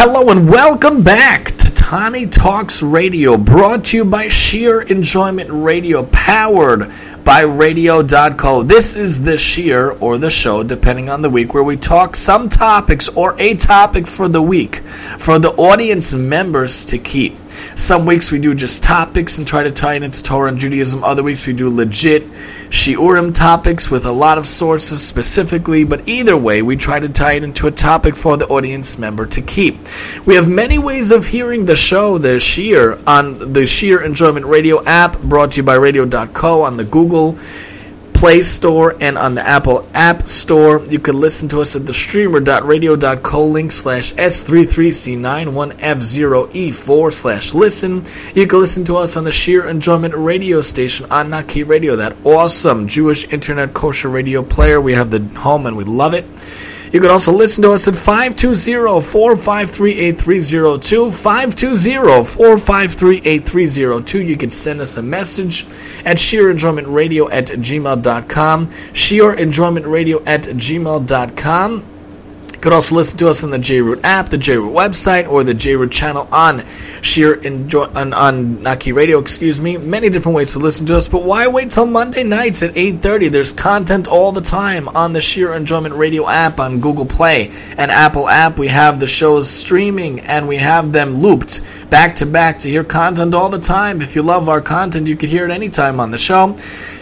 Hello and welcome back to Tani Talks Radio, brought to you by Sheer Enjoyment Radio, powered by Radio.co. This is the Shiur or the show, depending on the week, where we talk some topics or a topic for the week for the audience members to keep. Some weeks we do just topics and try to tie it into Torah and Judaism. Other weeks we do legit Shiurim topics with a lot of sources specifically, but either way, we try to tie it into a topic for the audience member to keep. We have many ways of hearing the show, the Shiur, on the Sheer Enjoyment Radio app, brought to you by Radio.co on the Google Play Store and on the Apple App Store. You can listen to us at the streamer.radio.co link slash S33C91F0E4 slash listen. You can listen to us on the Sheer Enjoyment radio station on Naki Radio, that awesome Jewish internet kosher radio player. We have the home and we love it. You can also listen to us at 520-453-8302, 520-453-8302. You can send us a message at sheerenjoymentradio at gmail.com, sheerenjoymentradio at gmail.com. You could also listen to us on the JRoot app, the JRoot website, or the JRoot channel on Sheer Enjoy on, on Naki Radio. Excuse me. Many different ways to listen to us, but why wait till Monday nights at 8:30? There's content all the time on the Sheer Enjoyment Radio app on Google Play and Apple app. We have the shows streaming and we have them looped back to back to hear content all the time. If you love our content, you can hear it anytime on the show.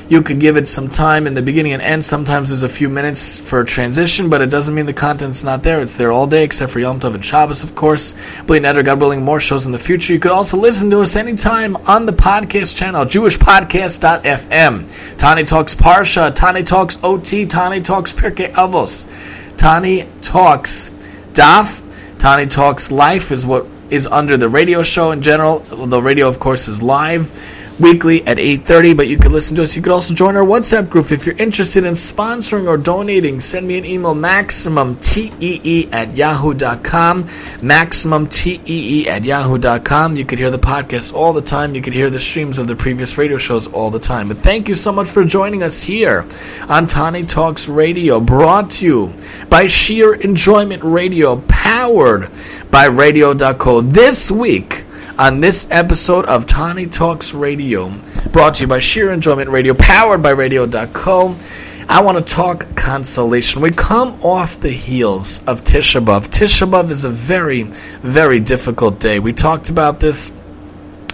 You could give it some time in the beginning and end. Sometimes there's a few minutes for transition, but it doesn't mean the content's not there. It's there all day, except for Yom Tov and Shabbos, of course. Bli Neder, God willing, more shows in the future. You could also listen to us anytime on the podcast channel, jewishpodcast.fm. Tani Talks Parsha, Tani Talks OT, Tani Talks Pirkei Avos, Tani Talks Daf, Tani Talks Life is what is under the radio show in general. The radio, of course, is live weekly at 8.30 but you can listen to us. You could also join our whatsapp group if you're interested in sponsoring or donating. Send me an email maximum tee at yahoo.com maximum tee at yahoo.com you could hear the podcast all the time. You could hear the streams of the previous radio shows all the time. But thank you so much for joining us here on tani talks radio brought to you by sheer enjoyment radio powered by radio.co this week on this episode of Tani Talks Radio, brought to you by Sheer Enjoyment Radio, powered by Radio.co. I want to talk consolation. We come off the heels of Tisha B'Av. Tisha B'Av is a very, very difficult day. We talked about this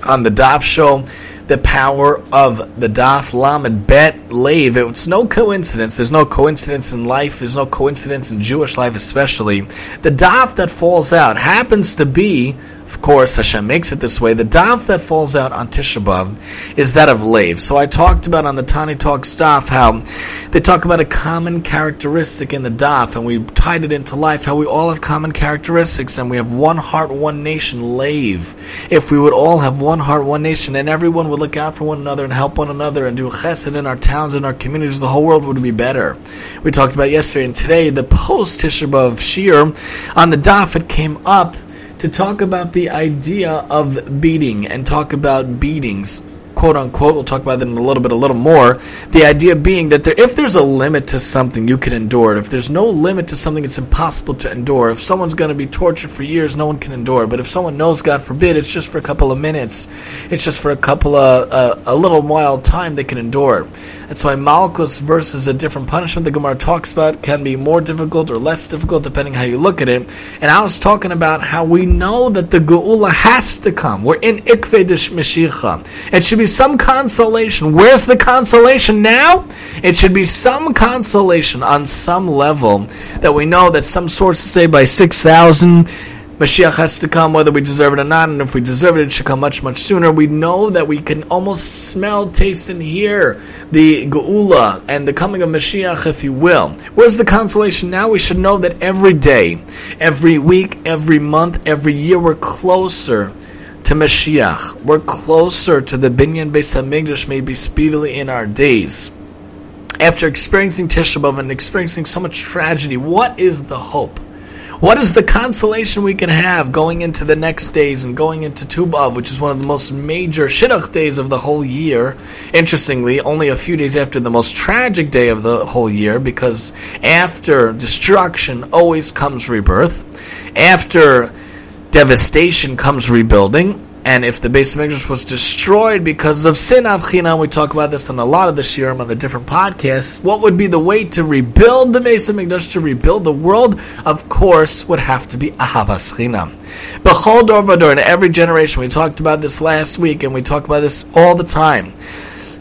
on the Daf show the power of the Daf Lamed Bet Lev. It's no coincidence. There's no coincidence in life. There's no coincidence in Jewish life, especially. The Daf that falls out happens to be of course, Hashem makes it this way. The daf that falls out on Tisha B'Av is that of lev. So I talked about on the Tani Talks Daf how they talk about a common characteristic in the daf, and we tied it into life, how we all have common characteristics, and we have one heart, one nation, lev. If we would all have one heart, one nation, and everyone would look out for one another and help one another and do chesed in our towns and our communities, the whole world would be better. We talked about yesterday and today, the post Tisha B'Av Shiur, on the daf, it came up to talk about the idea of beating and talk about beatings quote unquote. We'll talk about that in a little bit, a little more. The idea being that there, if there's a limit to something, you can endure it. If there's no limit to something, it's impossible to endure. If someone's going to be tortured for years, no one can endure. But if someone knows, God forbid, it's just for a couple of minutes, it's just for a couple of uh, a little while time, they can endure. That's why Malkus versus a different punishment the Gemara talks about can be more difficult or less difficult depending how you look at it. And I was talking about how we know that the Geula has to come. We're in Ikved Mashiach. It should be some consolation. Where's the consolation now? It should be some consolation on some level that we know that some sources say by 6,000 Mashiach has to come whether we deserve it or not, and if we deserve it, it should come much, much sooner. We know that we can almost smell, taste, and hear the Geula and the coming of Mashiach, if you will. Where's the consolation now? We should know that every day, every week, every month, every year, we're closer to Mashiach. We're closer to the Binyan Beis Hamikdash, maybe speedily in our days. After experiencing Tisha B'av and experiencing so much tragedy, what is the hope? What is the consolation we can have going into the next days and going into Tu B'Av, which is one of the most major Shidduch days of the whole year? Interestingly, only a few days after the most tragic day of the whole year, because after destruction always comes rebirth. After devastation comes rebuilding. And if the Beis Hamikdash was destroyed because of sinas chinam, we talk about this on a lot of the shiurim on the different podcasts. What would be the way to rebuild the Beis Hamikdash, to rebuild the world? Of course, would have to be ahavas chinam. B'chol dor in every generation, we talked about this last week, and we talk about this all the time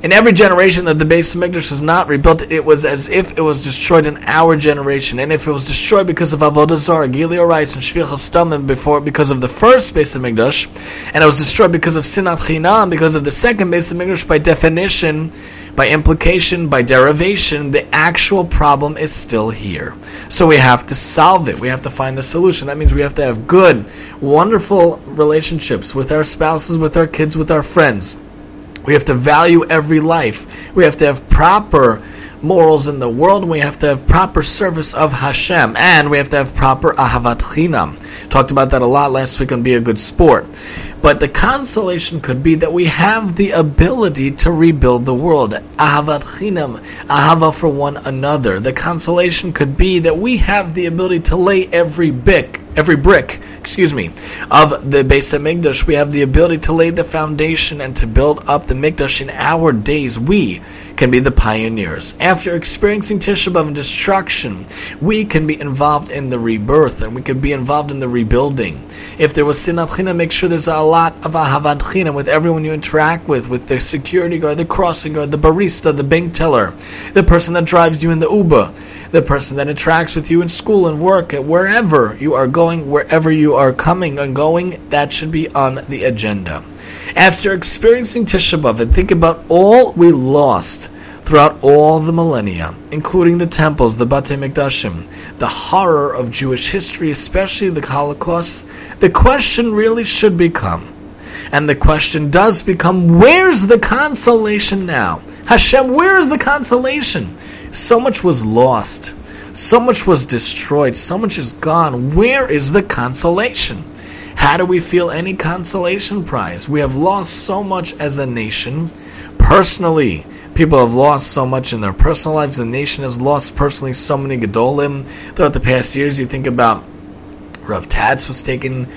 in every generation that the Beis Hamikdash is not rebuilt, it was as if it was destroyed in our generation. And if it was destroyed because of Avodah Zarah, Gilui Arayos, and Shfichas Damim before because of the first Beis Hamikdash, and it was destroyed because of Sinat Chinam, because of the second base of Mikdash, by definition, by implication, by derivation, the actual problem is still here. So we have to solve it. We have to find the solution. That means we have to have good, wonderful relationships with our spouses, with our kids, with our friends we have to value every life. We have to have proper morals in the world. We have to have proper service of Hashem, and we have to have proper ahavat chinam. Talked about that a lot last week on Be a Good Sport. But the consolation could be that we have the ability to rebuild the world. Ahavat chinam, ahava for one another. The consolation could be that we have the ability to lay every brick, every brick excuse me, of the Beis Hamikdash, we have the ability to lay the foundation and to build up the Mikdash in our days. We can be the pioneers. After experiencing Tisha B'av and destruction, we can be involved in the rebirth and we can be involved in the rebuilding. If there was sinat chinam, make sure there's a lot of ahavat chinam with everyone you interact with, with the security guard, the crossing guard, the barista, the bank teller, the person that drives you in the Uber the person that interacts with you in school and work, wherever you are going, wherever you are coming and going, that should be on the agenda. After experiencing Tisha B'Av, and think about all we lost throughout all the millennia, including the temples, the Bate Mikdashim, the horror of Jewish history, especially the Holocaust, the question really should become, and the question does become, where's the consolation now? Hashem, where is the consolation? So much was lost. So much was destroyed. So much is gone. Where is the consolation? How do we feel any consolation prize? We have lost so much as a nation. Personally, people have lost so much in their personal lives. The nation has lost personally so many Gedolim. Throughout the past years, you think about Rav Tatz was taken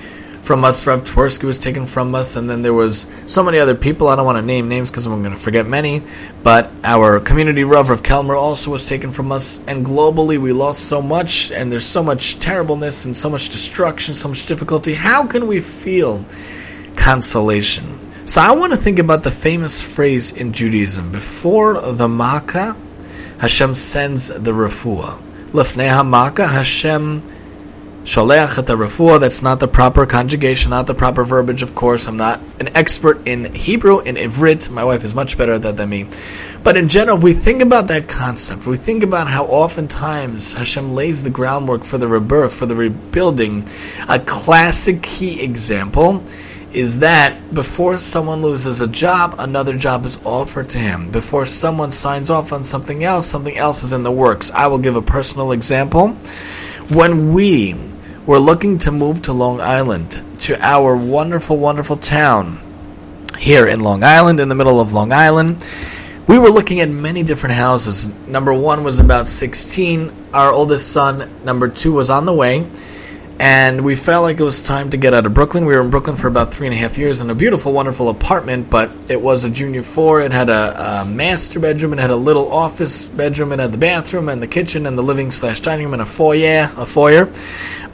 from us. Rav Twersky was taken from us, and then there was so many other people. I don't want to name names because I'm going to forget many. But our community Rav of Kelmer also was taken from us, and globally we lost so much, and there's so much terribleness and so much destruction, so much difficulty. How can we feel consolation? So I want to think about the famous phrase in Judaism: before the Makkah, Hashem sends the refuah. Lefnei HaMakkah, Hashem Sholeach at that's not the proper conjugation, not the proper verbiage, of course. I'm not an expert in Hebrew, in Ivrit. My wife is much better at that than me. But in general, we think about that concept. We think about how oftentimes Hashem lays the groundwork for the rebirth, for the rebuilding. A classic key example is that before someone loses a job, another job is offered to him. Before someone signs off on something else, something else is in the works. I will give a personal example. When we we're looking to move to Long Island, to our wonderful, wonderful town here in Long Island, in the middle of Long Island. We were looking at many different houses. Number one was about 16. Our oldest son, number two, was on the way and we felt like it was time to get out of Brooklyn. We were in Brooklyn for about three and a half years in a beautiful, wonderful apartment, but it was a junior four. It had a, a master bedroom, it had a little office bedroom, it had the bathroom and the kitchen and the living slash dining room and a foyer, a foyer.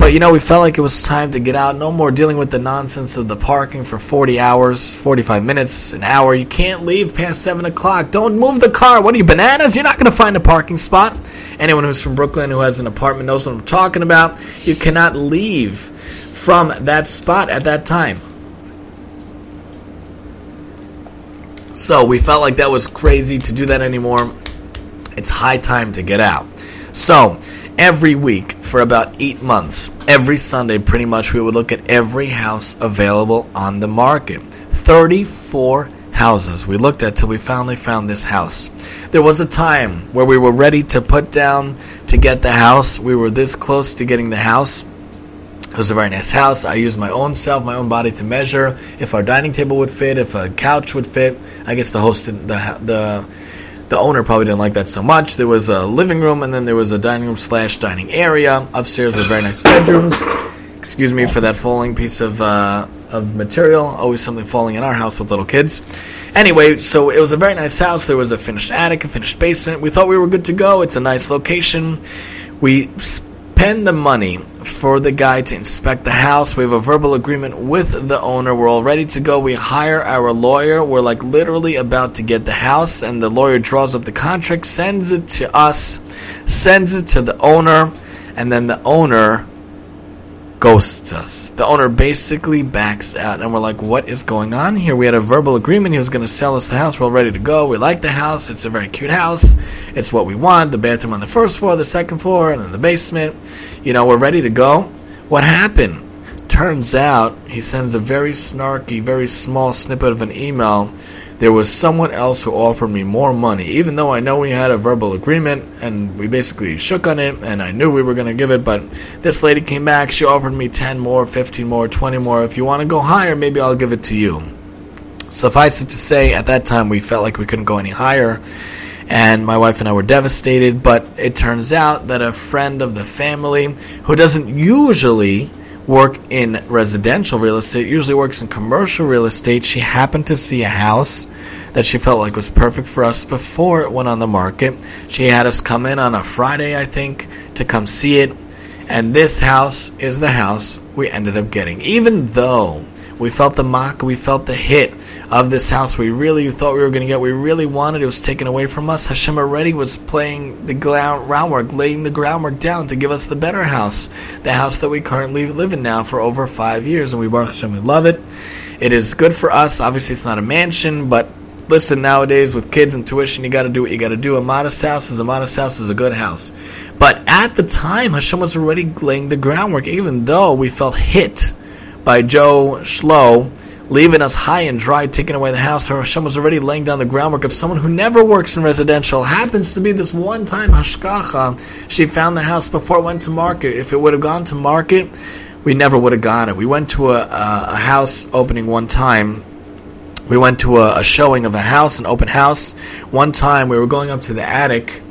But you know, we felt like it was time to get out. No more dealing with the nonsense of the parking for 40 hours, 45 minutes, an hour. You can't leave past 7 o'clock. Don't move the car. What are you, bananas? You're not going to find a parking spot. Anyone who's from Brooklyn who has an apartment knows what I'm talking about. You cannot leave from that spot at that time. So we felt like that was crazy to do that anymore. It's high time to get out. So every week for about eight months, every Sunday, pretty much, we would look at every house available on the market. 34 houses we looked at till we finally found this house. There was a time where we were ready to put down to get the house. We were this close to getting the house. It was a very nice house. I used my own self, my own body to measure if our dining table would fit, if a couch would fit. I guess the host, the the the owner probably didn't like that so much. There was a living room and then there was a dining room slash dining area. Upstairs were very nice bedrooms. Excuse me for that falling piece of uh, of material. Always something falling in our house with little kids. Anyway, so it was a very nice house. There was a finished attic, a finished basement. We thought we were good to go. It's a nice location. We spend the money for the guy to inspect the house. We have a verbal agreement with the owner. We're all ready to go. We hire our lawyer. We're like literally about to get the house, and the lawyer draws up the contract, sends it to us, sends it to the owner, and then the owner ghosts us. The owner basically backs out, and we're like, what is going on here? We had a verbal agreement. He was going to sell us the house. We're all ready to go. We like the house. It's a very cute house. It's what we want. The bathroom on the first floor, the second floor, and then the basement. You know, we're ready to go. What happened? Turns out he sends a very snarky, very small snippet of an email there was someone else who offered me more money, even though I know we had a verbal agreement and we basically shook on it and I knew we were going to give it. But this lady came back, she offered me 10 more, 15 more, 20 more. If you want to go higher, maybe I'll give it to you. Suffice it to say, at that time we felt like we couldn't go any higher and my wife and I were devastated. But it turns out that a friend of the family who doesn't usually work in residential real estate, usually works in commercial real estate. She happened to see a house that she felt like was perfect for us before it went on the market. She had us come in on a Friday, I think, to come see it. And this house is the house we ended up getting. Even though we felt the mock, we felt the hit of this house we really thought we were going to get, we really wanted, it was taken away from us. Hashem already was playing the groundwork, laying the groundwork down to give us the better house, the house that we currently live in now for over five years. And we, Baruch Hashem, we love it. It is good for us. Obviously, it's not a mansion, but listen, nowadays with kids and tuition, you got to do what you got to do. A modest house is a modest house is a good house. But at the time, Hashem was already laying the groundwork, even though we felt hit by Joe Schlo leaving us high and dry, taking away the house. Hashem was already laying down the groundwork of someone who never works in residential. Happens to be this one time hashgacha. She found the house before it went to market. If it would have gone to market, we never would have got it. We went to a, a, a house opening one time we went to a, a, showing of a house, an open house. One time we were going up to the attic,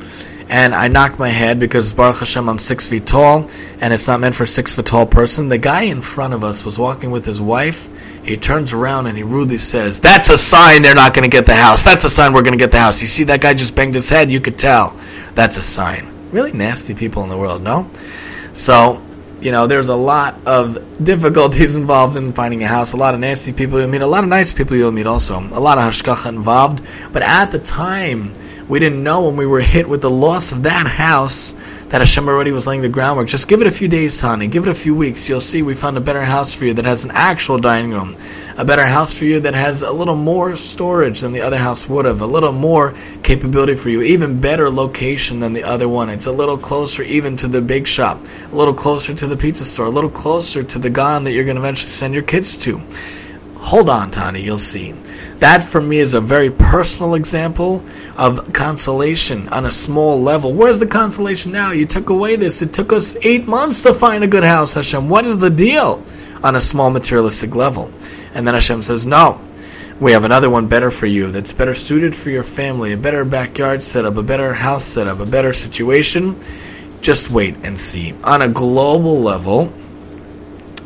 and I knocked my head because Baruch Hashem I'm six feet tall, and it's not meant for six foot tall person. The guy in front of us was walking with his wife. He turns around and he rudely says, "That's a sign they're not going to get the house. That's a sign we're going to get the house." You see that guy just banged his head. You could tell. That's a sign. Really nasty people in the world, no? So you know, there's a lot of difficulties involved in finding a house. A lot of nasty people you'll meet, a lot of nice people you'll meet also. A lot of hashgacha involved. But at the time, we didn't know when we were hit with the loss of that house that Hashem already was laying the groundwork. Just give it a few days, Tani. Give it a few weeks. You'll see we found a better house for you that has an actual dining room. A better house for you that has a little more storage than the other house would have. A little more capability for you. Even better location than the other one. It's a little closer even to the big shop. A little closer to the pizza store. A little closer to the gan that you're going to eventually send your kids to. Hold on, Tani. You'll see. That for me is a very personal example of consolation on a small level. Where's the consolation now? You took away this. It took us eight months to find a good house, Hashem. What is the deal on a small materialistic level? And then Hashem says, No. We have another one better for you that's better suited for your family, a better backyard setup, a better house setup, a better situation. Just wait and see. On a global level,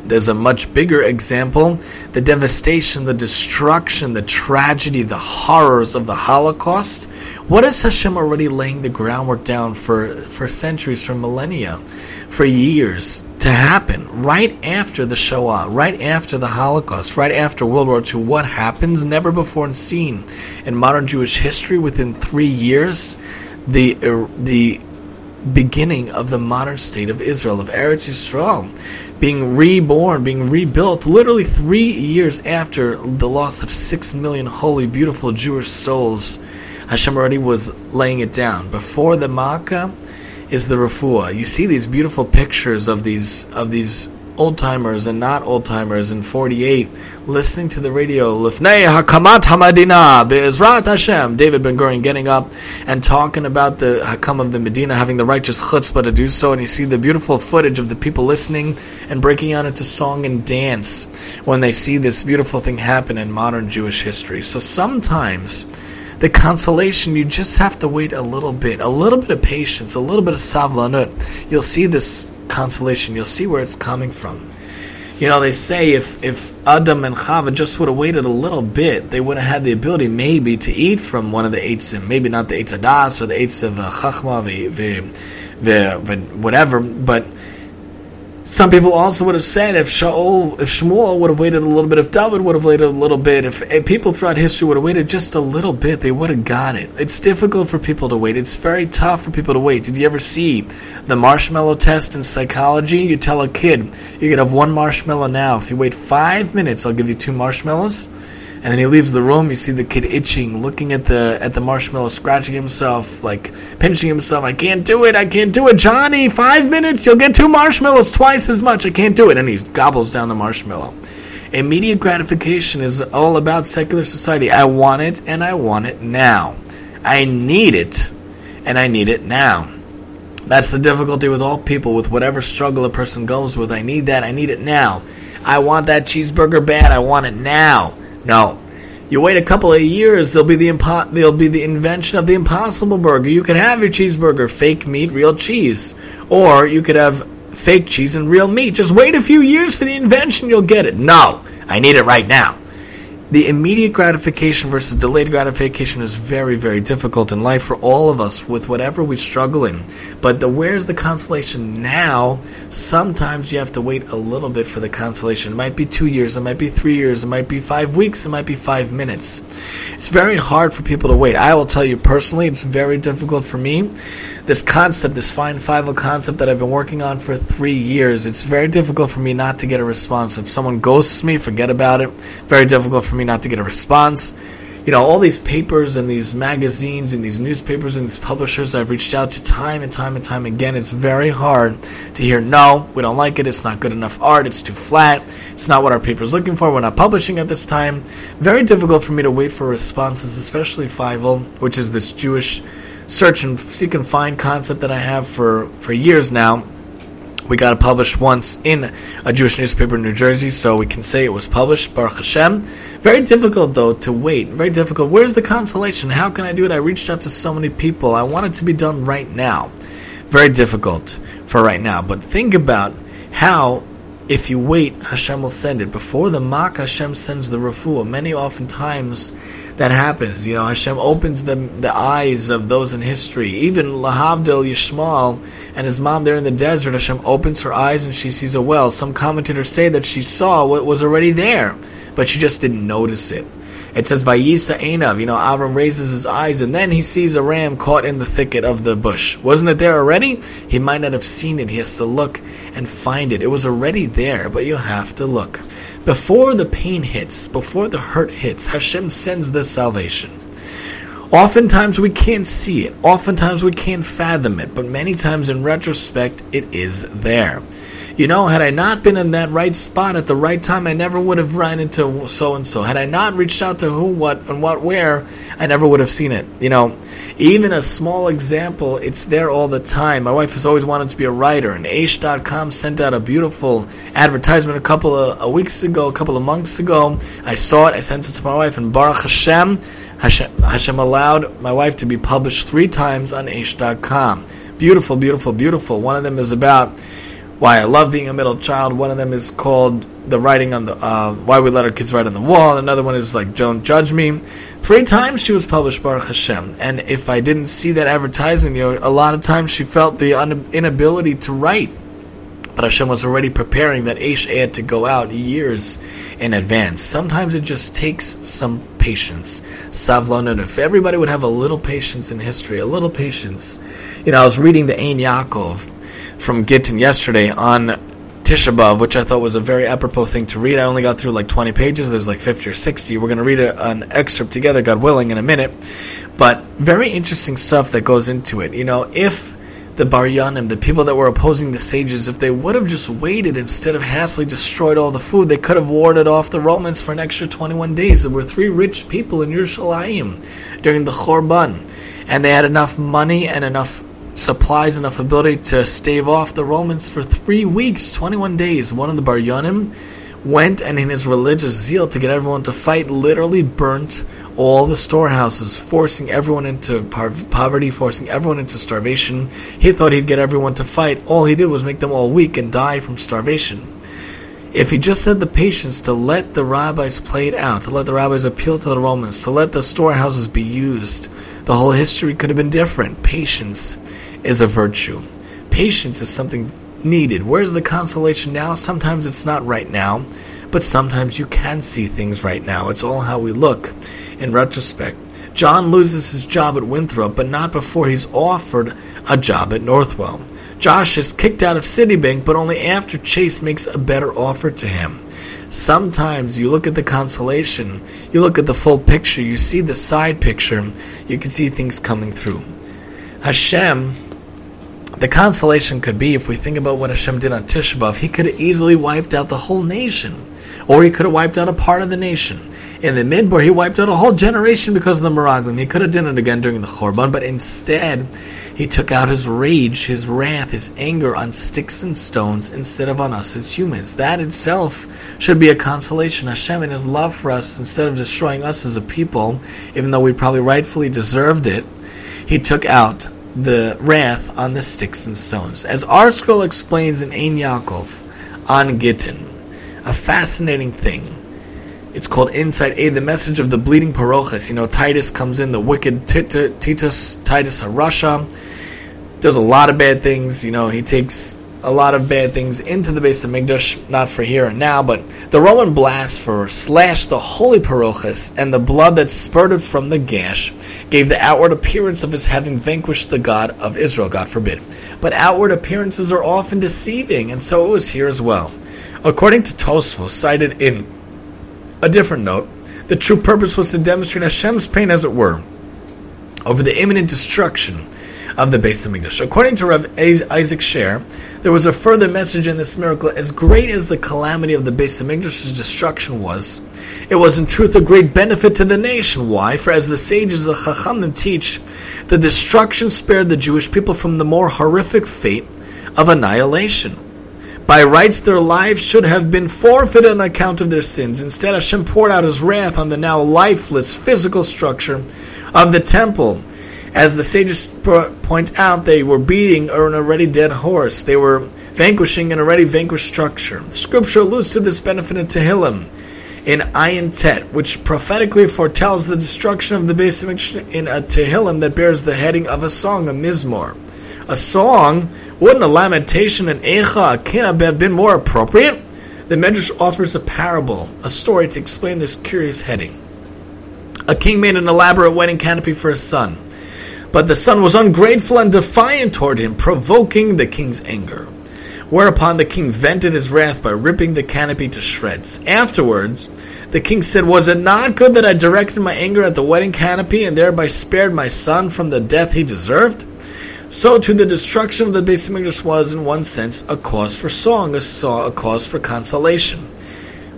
there's a much bigger example the devastation, the destruction, the tragedy, the horrors of the Holocaust. What is Hashem already laying the groundwork down for, for centuries, for millennia, for years to happen? Right after the Shoah, right after the Holocaust, right after World War II, what happens? Never before seen in modern Jewish history within three years. The, uh, the beginning of the modern state of Israel, of Eretz Yisrael being reborn, being rebuilt, literally three years after the loss of six million holy, beautiful Jewish souls. Hashem already was laying it down. Before the Makkah is the refuah. You see these beautiful pictures of these of these old timers and not old timers in 48 listening to the radio. Lifnei Hakamat Hamadina Be'ezrat Hashem. David Ben Gurion getting up and talking about the Hakam of the Medina having the righteous chutzpah to do so. And you see the beautiful footage of the people listening and breaking out into song and dance when they see this beautiful thing happen in modern Jewish history. So sometimes the consolation you just have to wait a little bit a little bit of patience a little bit of savlanut. You'll see this consolation. You'll see where it's coming from. You know, they say if, if Adam and Chava just would have waited a little bit, they would have had the ability maybe to eat from one of the eitzim, maybe not the eitz adas or the eitz of uh, chachma, whatever, but some people also would have said if Shaul, if Shmuel would have waited a little bit, if David would have waited a little bit, if, if people throughout history would have waited just a little bit, they would have got it. It's difficult for people to wait. It's very tough for people to wait. Did you ever see the marshmallow test in psychology? You tell a kid, you can have one marshmallow now. If you wait five minutes, I'll give you two marshmallows and then he leaves the room. You see the kid itching, looking at the at the marshmallow, scratching himself, like pinching himself. I can't do it. I can't do it, Johnny. Five minutes, you'll get two marshmallows, twice as much. I can't do it. And he gobbles down the marshmallow. Immediate gratification is all about secular society. I want it, and I want it now. I need it, and I need it now. That's the difficulty with all people, with whatever struggle a person goes with. I need that. I need it now. I want that cheeseburger bad. I want it now. No. You wait a couple of years, there'll be the impo- there'll be the invention of the impossible burger. You can have your cheeseburger fake meat, real cheese, or you could have fake cheese and real meat. Just wait a few years for the invention, you'll get it. No, I need it right now the immediate gratification versus delayed gratification is very, very difficult in life for all of us with whatever we're struggling. But the where's the consolation now? Sometimes you have to wait a little bit for the consolation. It might be two years, it might be three years, it might be five weeks, it might be five minutes. It's very hard for people to wait. I will tell you personally, it's very difficult for me this concept, this fine five concept that I've been working on for three years, it's very difficult for me not to get a response. If someone ghosts me, forget about it. Very difficult for me not to get a response. You know, all these papers and these magazines and these newspapers and these publishers I've reached out to time and time and time again. It's very hard to hear, no, we don't like it. It's not good enough art. It's too flat. It's not what our paper's looking for. We're not publishing at this time. Very difficult for me to wait for responses, especially Fievel, which is this Jewish search and seek and find concept that I have for, for years now. We got it published once in a Jewish newspaper in New Jersey, so we can say it was published, Baruch Hashem. Very difficult, though, to wait. Very difficult. Where's the consolation? How can I do it? I reached out to so many people. I want it to be done right now. Very difficult for right now. But think about how, if you wait, Hashem will send it. Before the Mak, Hashem sends the refuah. Many oftentimes that happens. You know, Hashem opens the the eyes of those in history. Even Lahavdil Yishmael and his mom there in the desert, Hashem opens her eyes and she sees a well. Some commentators say that she saw what was already there, but she just didn't notice it. It says Vayisa Einav, you know, Avram raises his eyes and then he sees a ram caught in the thicket of the bush. Wasn't it there already? He might not have seen it. He has to look and find it. It was already there, but you have to look. Before the pain hits, before the hurt hits, Hashem sends the salvation. Oftentimes we can't see it, oftentimes we can't fathom it, but many times in retrospect, it is there. You know, had I not been in that right spot at the right time, I never would have run into so and so. Had I not reached out to who, what, and what, where, I never would have seen it. You know, even a small example, it's there all the time. My wife has always wanted to be a writer, and Aish.com sent out a beautiful advertisement a couple of weeks ago, a couple of months ago. I saw it, I sent it to my wife, and Baruch Hashem, Hashem, Hashem allowed my wife to be published three times on Aish.com. Beautiful, beautiful, beautiful. One of them is about why I love being a middle child. One of them is called the writing on the uh, why we let our kids write on the wall. Another one is like don't judge me. Three times she was published Baruch Hashem, and if I didn't see that advertisement, you know, a lot of times she felt the un- inability to write. But Hashem was already preparing that Aish ad to go out years in advance. Sometimes it just takes some patience. Savlonut. If everybody would have a little patience in history, a little patience. You know, I was reading the Ein Yaakov from Gittin yesterday on Tisha B'Av, which I thought was a very apropos thing to read. I only got through like 20 pages. There's like 50 or 60. We're going to read a, an excerpt together, God willing, in a minute. But very interesting stuff that goes into it. You know, if the Baryanim, the people that were opposing the sages, if they would have just waited instead of hastily destroyed all the food, they could have warded off the Romans for an extra 21 days. There were three rich people in Yerushalayim during the Chorban, and they had enough money and enough supplies enough ability to stave off the Romans for three weeks, 21 days. One of the Baryanim went and in his religious zeal to get everyone to fight, literally burnt all the storehouses, forcing everyone into poverty, forcing everyone into starvation. He thought he'd get everyone to fight. All he did was make them all weak and die from starvation. If he just had the patience to let the rabbis play it out, to let the rabbis appeal to the Romans, to let the storehouses be used, the whole history could have been different. Patience is a virtue. Patience is something needed. Where's the consolation now? Sometimes it's not right now, but sometimes you can see things right now. It's all how we look in retrospect. John loses his job at Winthrop, but not before he's offered a job at Northwell. Josh is kicked out of Citibank, but only after Chase makes a better offer to him. Sometimes you look at the consolation, you look at the full picture, you see the side picture, you can see things coming through. Hashem, the consolation could be if we think about what Hashem did on Tisha B'Av, he could have easily wiped out the whole nation, or he could have wiped out a part of the nation. In the Midbar, he wiped out a whole generation because of the Meraglim. He could have done it again during the Chorban, but instead, he took out his rage, his wrath, his anger on sticks and stones instead of on us as humans. That itself should be a consolation. Hashem, in his love for us, instead of destroying us as a people, even though we probably rightfully deserved it, he took out the wrath on the sticks and stones. As ArtScroll explains in Ein Yaakov on Gittin, a fascinating thing. It's called Inside A, the message of the bleeding parochas. You know, Titus comes in, the wicked Titus, Titus Harasha, does a lot of bad things. You know, he takes a lot of bad things into the Beis HaMikdash, not for here and now, but the Roman blasphemer slashed the holy parochas, and the blood that spurted from the gash gave the outward appearance of his having vanquished the God of Israel, God forbid. But outward appearances are often deceiving, and so it was here as well. According to Tosfos, cited in a different note, the true purpose was to demonstrate Hashem's pain, as it were, over the imminent destruction of the Beis Hamikdash. According to Rav Isaac Sher, there was a further message in this miracle. As great as the calamity of the Beis Hamikdash's destruction was, it was in truth a great benefit to the nation. Why? For as the sages of Chachamim teach, the destruction spared the Jewish people from the more horrific fate of annihilation. By rights, their lives should have been forfeited on account of their sins. Instead, Hashem poured out His wrath on the now lifeless physical structure of the temple as the sages point out, they were beating an already dead horse. They were vanquishing an already vanquished structure. Scripture alludes to this benefit in Tehillim in Ayin Tet, which prophetically foretells the destruction of the Hamikdash in a Tehillim that bears the heading of a song, a Mizmor. A song, wouldn't a lamentation, an Echa, a Kin have been more appropriate? The Medrash offers a parable, a story to explain this curious heading. A king made an elaborate wedding canopy for his son. But the son was ungrateful and defiant toward him, provoking the king's anger. Whereupon the king vented his wrath by ripping the canopy to shreds. Afterwards, the king said, Was it not good that I directed my anger at the wedding canopy and thereby spared my son from the death he deserved? So too the destruction of the Beis was, in one sense, a cause for song, a, a cause for consolation.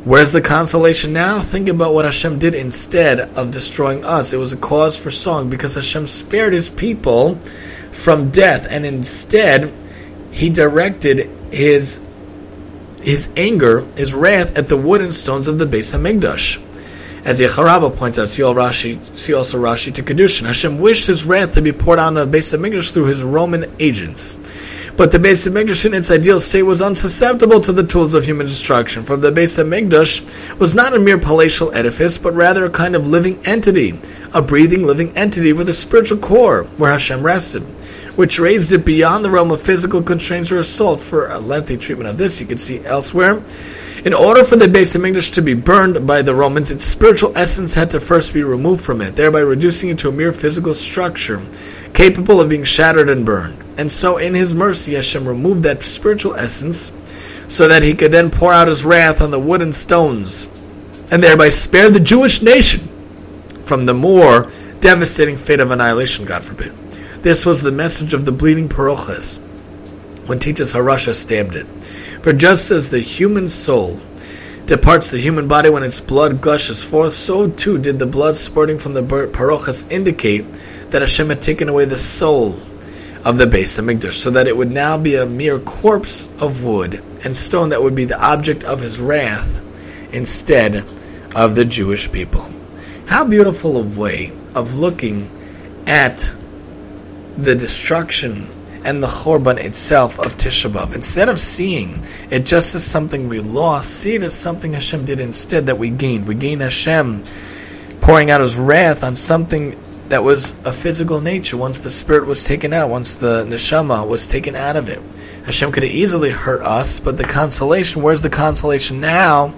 Where's the consolation now? Think about what Hashem did instead of destroying us. It was a cause for song because Hashem spared his people from death, and instead he directed his his anger, his wrath at the wood and stones of the Beis Hamikdash. As Yecharabah points out, see, Rashi, see also Rashi to Kedushin. Hashem wished his wrath to be poured on the Beis Hamikdash through his Roman agents. But the Beis Hamikdash in its ideal state was unsusceptible to the tools of human destruction, for the Beis Hamikdash was not a mere palatial edifice, but rather a kind of living entity, a breathing living entity with a spiritual core where Hashem rested, which raised it beyond the realm of physical constraints or assault. For a lengthy treatment of this, you can see elsewhere. In order for the Beis Hamikdash to be burned by the Romans, its spiritual essence had to first be removed from it, thereby reducing it to a mere physical structure, capable of being shattered and burned. And so, in His mercy, Hashem removed that spiritual essence so that He could then pour out His wrath on the wood and stones, and thereby spare the Jewish nation from the more devastating fate of annihilation, God forbid. This was the message of the bleeding Parochas when Titus Harasha stabbed it. For just as the human soul departs the human body when its blood gushes forth, so too did the blood spurting from the Parochas indicate that Hashem had taken away the soul of the Beis Hamikdash, so that it would now be a mere corpse of wood and stone that would be the object of his wrath instead of the Jewish people. How beautiful a way of looking at the destruction and the Chorban itself of Tisha B'Av. Instead of seeing it just as something we lost, see it as something Hashem did instead that we gained. We gained Hashem pouring out His wrath on something that was a physical nature. Once the spirit was taken out, once the neshama was taken out of it, Hashem could have easily hurt us. But the consolation, where's the consolation now?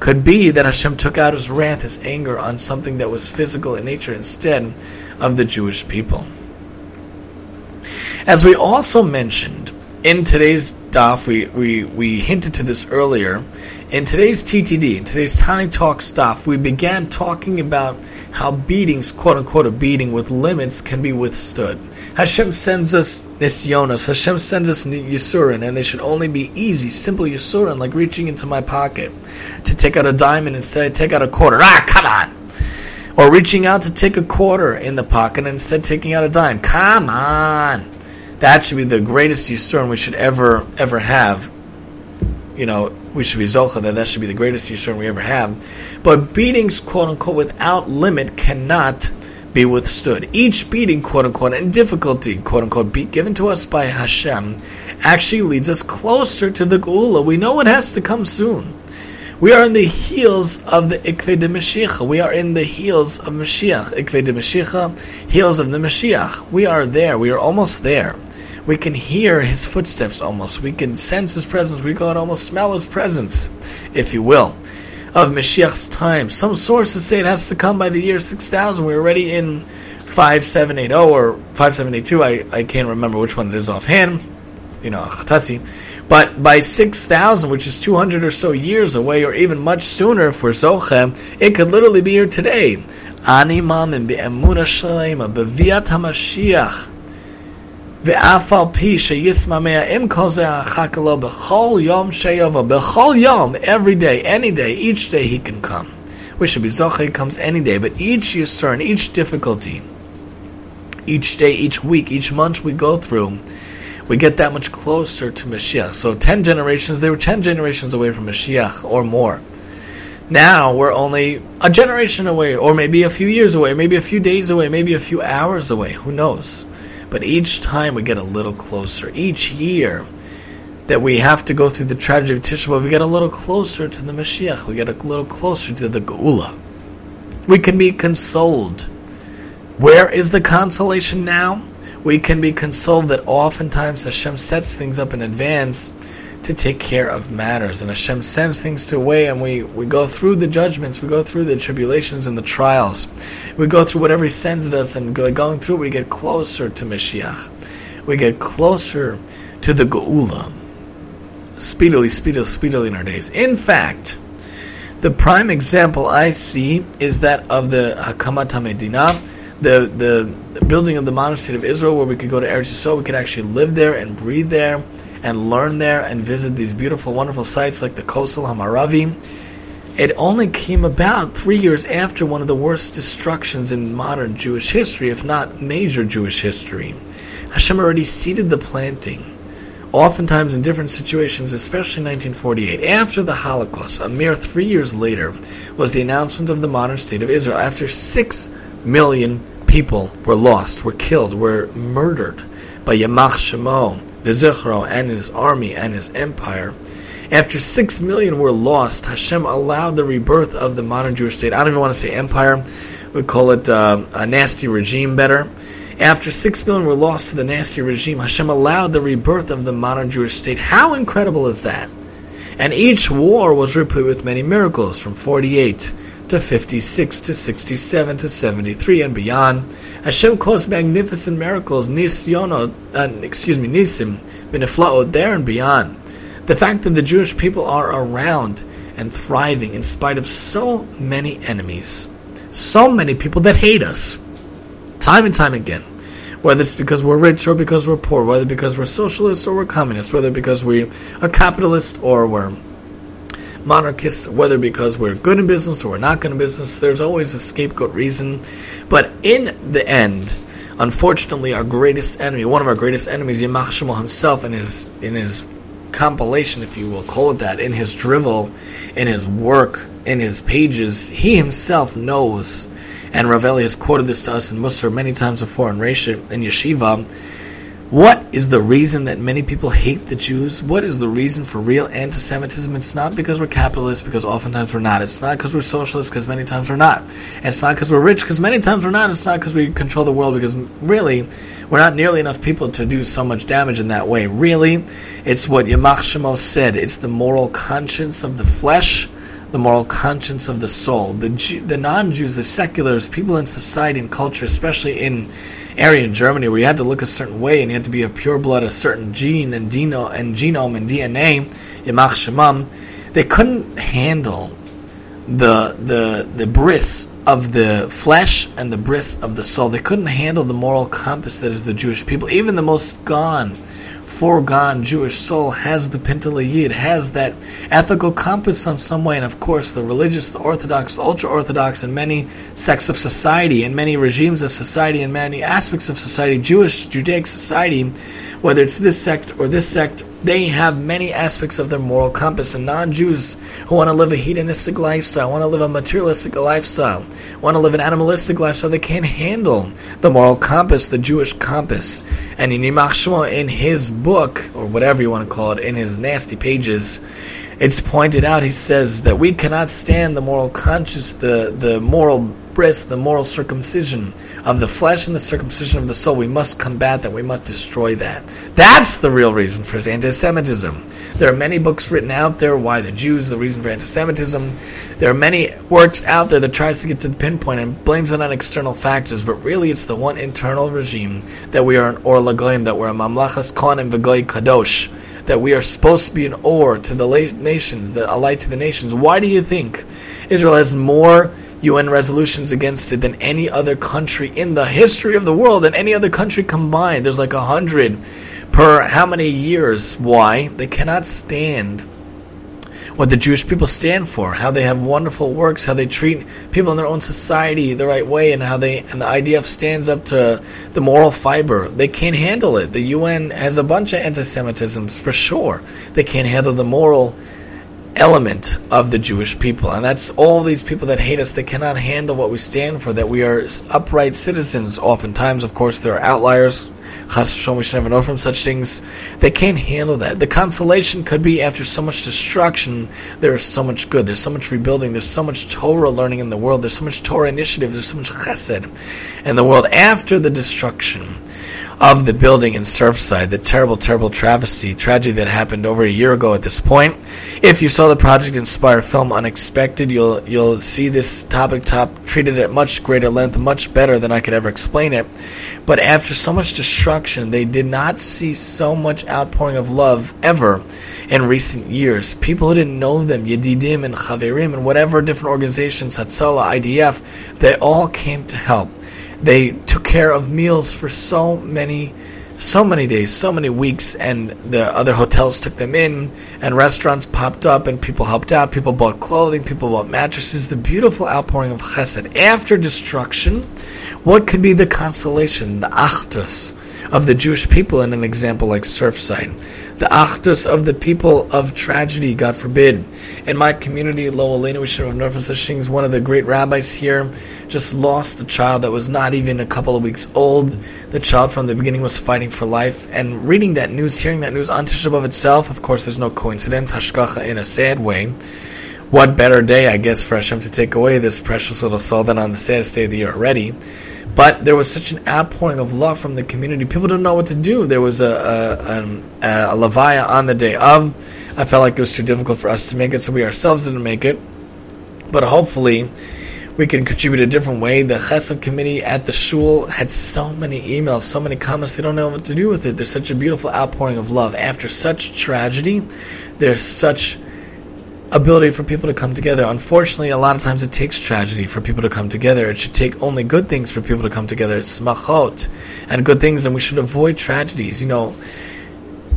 Could be that Hashem took out His wrath, His anger on something that was physical in nature instead of the Jewish people. As we also mentioned in today's daf, we, we, we hinted to this earlier. In today's TTD, in today's Tani Talk daf, we began talking about how beatings, quote unquote, a beating with limits can be withstood. Hashem sends us nisyonos, Hashem sends us yisurin, and they should only be easy, simple yisurin, like reaching into my pocket to take out a diamond instead of take out a quarter. Ah, come on! Or reaching out to take a quarter in the pocket instead of taking out a dime. Come on! That should be the greatest Yisurim we should ever, ever have. You know, we should be Zocha, that that should be the greatest Yisurim we ever have. But beatings, quote unquote, without limit cannot be withstood. Each beating, quote unquote, and difficulty, quote unquote, be given to us by Hashem actually leads us closer to the Geula. We know it has to come soon. We are in the heels of the Ikve de Mashiach. We are in the heels of Mashiach. Ikve de Mashiach, heels of the Mashiach. We are there. We are almost there. We can hear his footsteps almost. We can sense his presence. We can almost smell his presence, if you will, of Mashiach's time. Some sources say it has to come by the year 6000. We're already in 5780 or 5782. I, I can't remember which one it is offhand. You know, Chatasi. But by 6,000, which is 200 or so years away, or even much sooner for Zochem, it could literally be here today. Ani mamin be'emuna shalema beviat HaMashiach ואף על פי שישממע עם כל זה החכה לו בכל יום שיבוא, בכל יום, every day, any day, each day he can come. We should be Zoche comes any day, but each Yisur each difficulty, each day, each week, each month we go through, we get that much closer to Mashiach. So 10 generations, they were 10 generations away from Mashiach or more. Now we're only a generation away, or maybe a few years away, maybe a few days away, maybe a few hours away. Who knows? But each time we get a little closer. Each year that we have to go through the tragedy of Tisha B'Av, we get a little closer to the Mashiach. We get a little closer to the Geula. We can be consoled. Where is the consolation now? we can be consoled that oftentimes Hashem sets things up in advance to take care of matters. And Hashem sends things to away, and we, we go through the judgments, we go through the tribulations and the trials. We go through whatever He sends us, and going through we get closer to Mashiach. We get closer to the Geula. Speedily, speedily, speedily in our days. In fact, the prime example I see is that of the Hakamat HaMedinah, the, the the building of the modern state of Israel, where we could go to Eretz Yisrael, we could actually live there and breathe there and learn there and visit these beautiful, wonderful sites like the Kosel Hamaravi. It only came about three years after one of the worst destructions in modern Jewish history, if not major Jewish history. Hashem already seeded the planting oftentimes in different situations, especially 1948. After the Holocaust, a mere three years later, was the announcement of the modern state of Israel. After six million people were lost, were killed, were murdered by Yamach Shemo, Vizichro, and his army and his empire. After six million were lost, Hashem allowed the rebirth of the modern Jewish state. I don't even want to say empire, we call it uh, a nasty regime better. After six million were lost to the nasty regime, Hashem allowed the rebirth of the modern Jewish state. How incredible is that? And each war was replete with many miracles, from 48 to 56 to 67 to 73 and beyond. Hashem caused magnificent miracles, nisyono, uh, excuse me, nisim, miniflaot, there and beyond. The fact that the Jewish people are around and thriving in spite of so many enemies, so many people that hate us, time and time again. Whether it's because we're rich or because we're poor, whether because we're socialists or we're communists, whether because we are capitalist or we're monarchists, whether because we're good in business or we're not good in business. There's always a scapegoat reason. But in the end, unfortunately, our greatest enemy, one of our greatest enemies, Yamach Shemo himself, in his in his compilation, if you will call it that, in his drivel, in his work, in his pages, he himself knows, and Ravelli has quoted this to us in Musar many times before in Resha in Yeshiva, What is the reason that many people hate the Jews? What is the reason for real anti-Semitism? It's not because we're capitalists, because oftentimes we're not. It's not because we're socialists, because many times we're not. It's not because we're rich, because many times we're not. It's not because we control the world, because really, we're not nearly enough people to do so much damage in that way. Really, it's what Yamach Shemos said. It's the moral conscience of the flesh the moral conscience of the soul. The the non-Jews, the seculars, people in society and culture, especially in area in Germany where you had to look a certain way and you had to be a pure blood, a certain gene and, and genome and DNA, Yamach Shemam, they couldn't handle the the the bris of the flesh and the bris of the soul. They couldn't handle the moral compass that is the Jewish people. Even the most gone foregone Jewish soul has the Pintele Yid, has that ethical compass on some way, and of course the religious, the Orthodox, the ultra-Orthodox, and many sects of society, and many regimes of society, and many aspects of society, Jewish, Judaic society, whether it's this sect or this sect, they have many aspects of their moral compass. And non-Jews who want to live a hedonistic lifestyle, want to live a materialistic lifestyle, want to live an animalistic lifestyle, they can't handle the moral compass, the Jewish compass. And in Yimach in his book, or whatever you want to call it, in his nasty pages, it's pointed out, he says, that we cannot stand the moral conscience, the, the moral the moral circumcision of the flesh and the circumcision of the soul. We must combat that. We must destroy that. That's the real reason for anti-Semitism. There are many books written out there. Why the Jews? The reason for anti-Semitism. There are many works out there that tries to get to the pinpoint and blames it on external factors, but really it's the one internal regime that we are an Or Lagoyim, that we're a Mamleches Kohanim V'Goy Kadosh that we are supposed to be an or to the nations, a light to the nations. Why do you think Israel has more UN resolutions against it than any other country in the history of the world, and any other country combined. There's like a hundred per how many years? Why? They cannot stand what the Jewish people stand for, how they have wonderful works, how they treat people in their own society the right way, and how they and the IDF stands up to the moral fiber. They can't handle it. The UN has a bunch of anti-Semitisms for sure. They can't handle the moral element of the Jewish people. And that's all these people that hate us, they cannot handle what we stand for, that we are upright citizens. Oftentimes, of course, there are outliers. Chas we should never know from such things. They can't handle that. The consolation could be after so much destruction, there is so much good. There's so much rebuilding. There's so much Torah learning in the world. There's so much Torah initiative. There's so much chesed in the world after the destruction of the building in Surfside, the terrible, terrible travesty, tragedy that happened over a year ago at this point. If you saw the Project Inspire film Unexpected, you'll you'll see this topic top treated at much greater length, much better than I could ever explain it. But after so much destruction, they did not see so much outpouring of love ever in recent years. People who didn't know them, Yedidim and Chaverim and whatever different organizations, Hatzalah, IDF, they all came to help. They took care of meals for so many so many days, so many weeks, and the other hotels took them in, and restaurants popped up, and people helped out. People bought clothing, people bought mattresses. The beautiful outpouring of chesed after destruction. What could be the consolation, the achdus of the Jewish people in an example like Surfside? The achdus of the people of tragedy, God forbid. In my community, Lo Alenu of Nervous one of the great rabbis here, just lost a child that was not even a couple of weeks old. The child from the beginning was fighting for life. And reading that news, hearing that news on Tisha B'Av itself, of course, there's no coincidence, hashgacha in a sad way. What better day, I guess, for Hashem to take away this precious little soul than on the saddest day of the year already. But there was such an outpouring of love from the community. People didn't know what to do. There was a, a, a, a levaya on the day of. I felt like it was too difficult for us to make it, so we ourselves didn't make it. But hopefully, we can contribute a different way. The Chesed committee at the shul had so many emails, so many comments. They don't know what to do with it. There's such a beautiful outpouring of love after such tragedy. There's such ability for people to come together. Unfortunately, a lot of times it takes tragedy for people to come together. It should take only good things for people to come together. It's smachot and good things, and we should avoid tragedies. You know,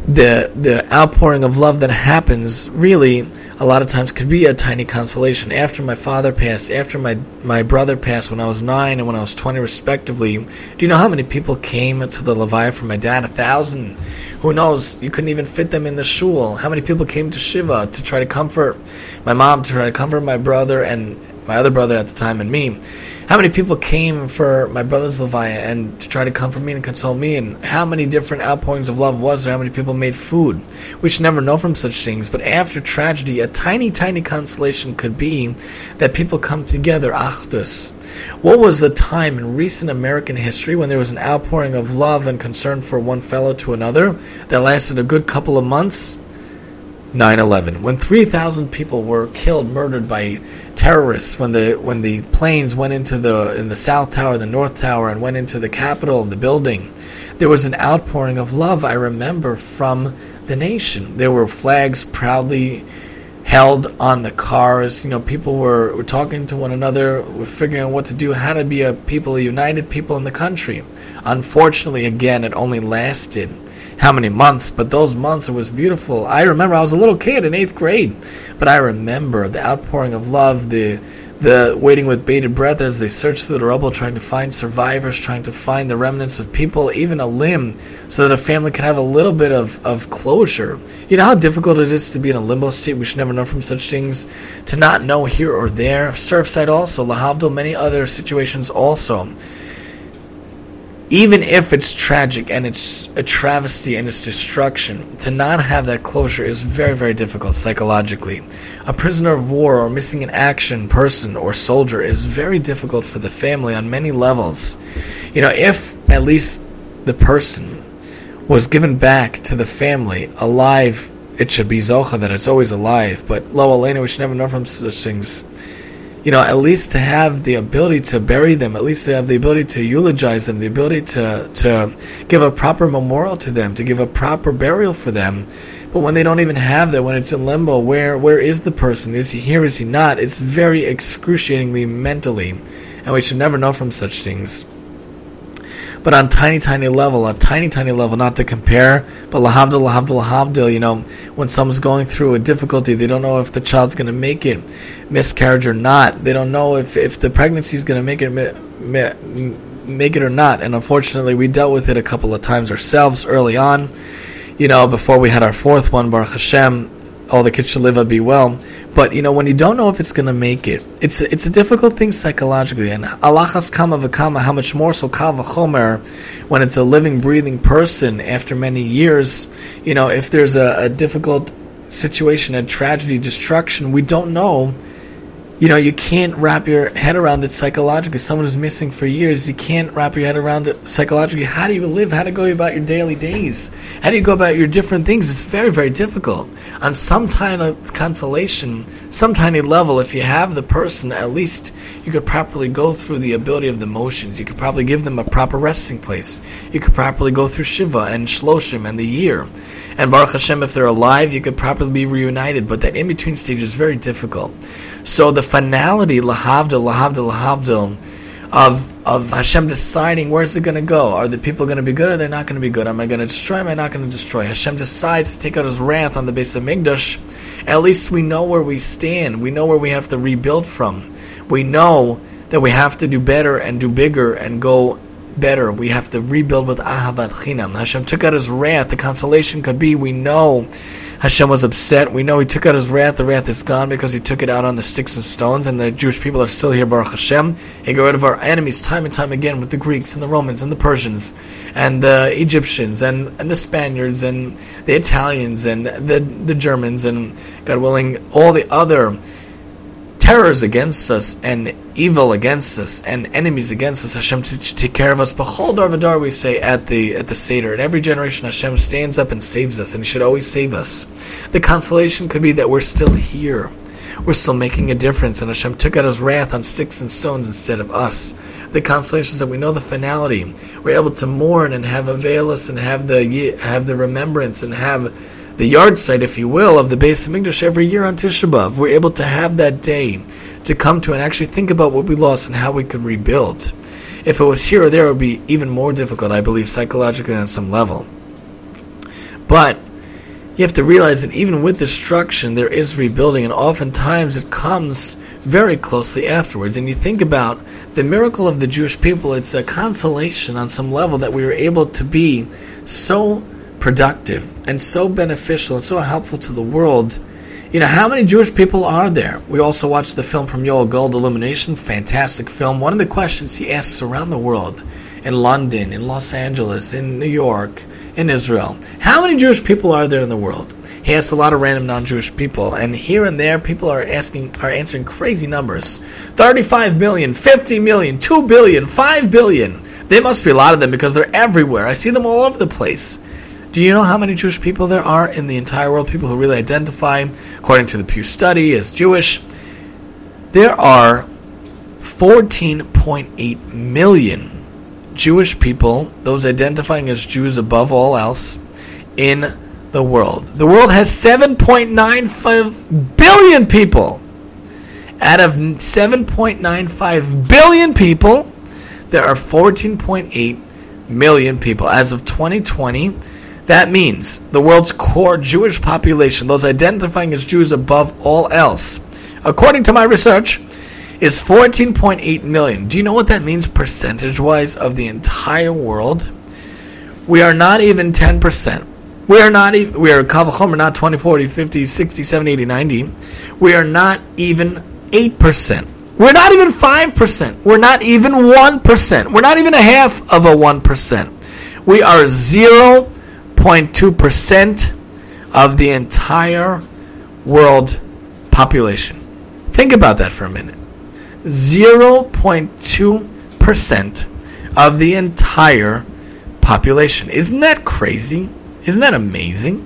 the the outpouring of love that happens really a lot of times could be a tiny consolation. After my father passed, after my my brother passed when I was nine and when I was twenty respectively, do you know how many people came to the Levaya for my dad? A thousand who knows? You couldn't even fit them in the shul. How many people came to Shiva to try to comfort my mom, to try to comfort my brother, and my other brother at the time and me, how many people came for my brother's Levaya and to try to comfort me and console me, and how many different outpourings of love was there, how many people made food. We should never know from such things, but after tragedy, a tiny, tiny consolation could be that people come together, achdus. What was the time in recent American history when there was an outpouring of love and concern for one fellow to another that lasted a good couple of months? 9/11, when 3,000 people were killed, murdered by terrorists, when the when the planes went into the in the South Tower, the North Tower, and went into the Capitol, of the building, there was an outpouring of love. I remember from the nation. There were flags proudly held on the cars. You know, people were, were talking to one another, were figuring out what to do, how to be a people, a united people in the country. Unfortunately, again, it only lasted how many months, but those months it was beautiful. I remember I was a little kid in eighth grade, but I remember the outpouring of love, the the waiting with bated breath as they searched through the rubble, trying to find survivors, trying to find the remnants of people, even a limb, so that a family can have a little bit of, of closure. You know how difficult it is to be in a limbo state. We should never know from such things. To not know here or there. Surfside also, Lahavdil, many other situations also even if it's tragic and it's a travesty and it's destruction, to not have that closure is very, very difficult psychologically. A prisoner of war or missing in action person or soldier is very difficult for the family on many levels. You know, if at least the person was given back to the family alive, it should be Zocha that it's always alive, but Lo Alena, we should never know from such things you know, at least to have the ability to bury them, at least to have the ability to eulogize them, the ability to, to give a proper memorial to them, to give a proper burial for them. But when they don't even have that, when it's in limbo, where where is the person? Is he here? Is he not? It's very excruciatingly mentally, and we should never know from such things but on tiny, tiny level, a tiny, tiny level, not to compare, but lahavdil, lahavdil, lahavdil, you know, when someone's going through a difficulty, they don't know if the child's going to make it, miscarriage or not. They don't know if, if the pregnancy is going to make it, make it or not. And unfortunately, we dealt with it a couple of times ourselves early on. You know, before we had our fourth one, Baruch Hashem, all the kids should live and be well. But you know, when you don't know if it's going to make it, it's it's a difficult thing psychologically. And al achas kama v'kama, how much more so kal v'chomer, when it's a living, breathing person after many years. You know, if there's a, a difficult situation, a tragedy, destruction, we don't know you know, you can't wrap your head around it psychologically. Someone who's missing for years, you can't wrap your head around it psychologically. How do you live? How do you go about your daily days? How do you go about your different things? It's very, very difficult. On some tiny consolation, some tiny level, if you have the person, at least you could properly go through the ability of the motions. You could probably give them a proper resting place. You could properly go through Shiva and Shloshim and the year. And Baruch Hashem, if they're alive, you could properly be reunited. But that in between stage is very difficult. So the finality, lahavdil, lahavdil, lahavdil, of of Hashem deciding where's it going to go. Are the people going to be good or they're not going to be good? Am I going to destroy? Am I not going to destroy? Hashem decides to take out His wrath on the Beis HaMikdash. At least we know where we stand. We know where we have to rebuild from. We know that we have to do better and do bigger and go better. We have to rebuild with Ahavat Chinam. Hashem took out his wrath. The consolation could be we know Hashem was upset. We know he took out his wrath. The wrath is gone because he took it out on the sticks and stones, and the Jewish people are still here, Baruch Hashem. He got rid of our enemies time and time again with the Greeks and the Romans and the Persians and the Egyptians and, and the Spaniards and the Italians and the, the Germans and, God willing, all the other terrors against us and evil against us and enemies against us. Hashem to, take care of us. B'chol dar v'dar we say at the at the seder. In every generation, Hashem stands up and saves us, and He should always save us. The consolation could be that we're still here. We're still making a difference, and Hashem took out His wrath on sticks and stones instead of us. The consolation is that we know the finality. We're able to mourn and have aveilus and have the have the remembrance and have the yahrzeit, if you will, of the Beis HaMikdash every year on Tisha B'Av. We're able to have that day to come to and actually think about what we lost and how we could rebuild. If it was here or there, it would be even more difficult, I believe, psychologically on some level. But you have to realize that even with destruction, there is rebuilding, and oftentimes it comes very closely afterwards. And you think about the miracle of the Jewish people, it's a consolation on some level that we were able to be so productive and so beneficial and so helpful to the world You know, how many Jewish people are there? We also watched the film from Yoel Gold, Illumination, fantastic film. One of the questions he asks around the world, in London, in Los Angeles, in New York, in Israel, how many Jewish people are there in the world? He asks a lot of random non-Jewish people, and here and there, people are asking, are answering crazy numbers: 35 million, 50 million, 2 billion, 5 billion. There must be a lot of them because they're everywhere. I see them all over the place. Do you know how many Jewish people there are in the entire world? People who really identify, according to the Pew Study, as Jewish. There are 14.8 million Jewish people, those identifying as Jews above all else, in the world. The world has 7.95 billion people. Out of 7.95 billion people, there are 14.8 million people. As of 2020, that means the world's core Jewish population, those identifying as Jews above all else, according to my research, is 14.8 million. Do you know what that means percentage wise of the entire world? We are not even 10%. We are not even, we are kal v'chomer, not 20, 40, 50, 60, 70, 80, 90. We are not even 8%. We're not even 5%. We're not even 1%. We're not even a half of a 1%. We are 0.2% of the entire world population. Think about that for a minute. 0.2% of the entire population. Isn't that crazy? Isn't that amazing?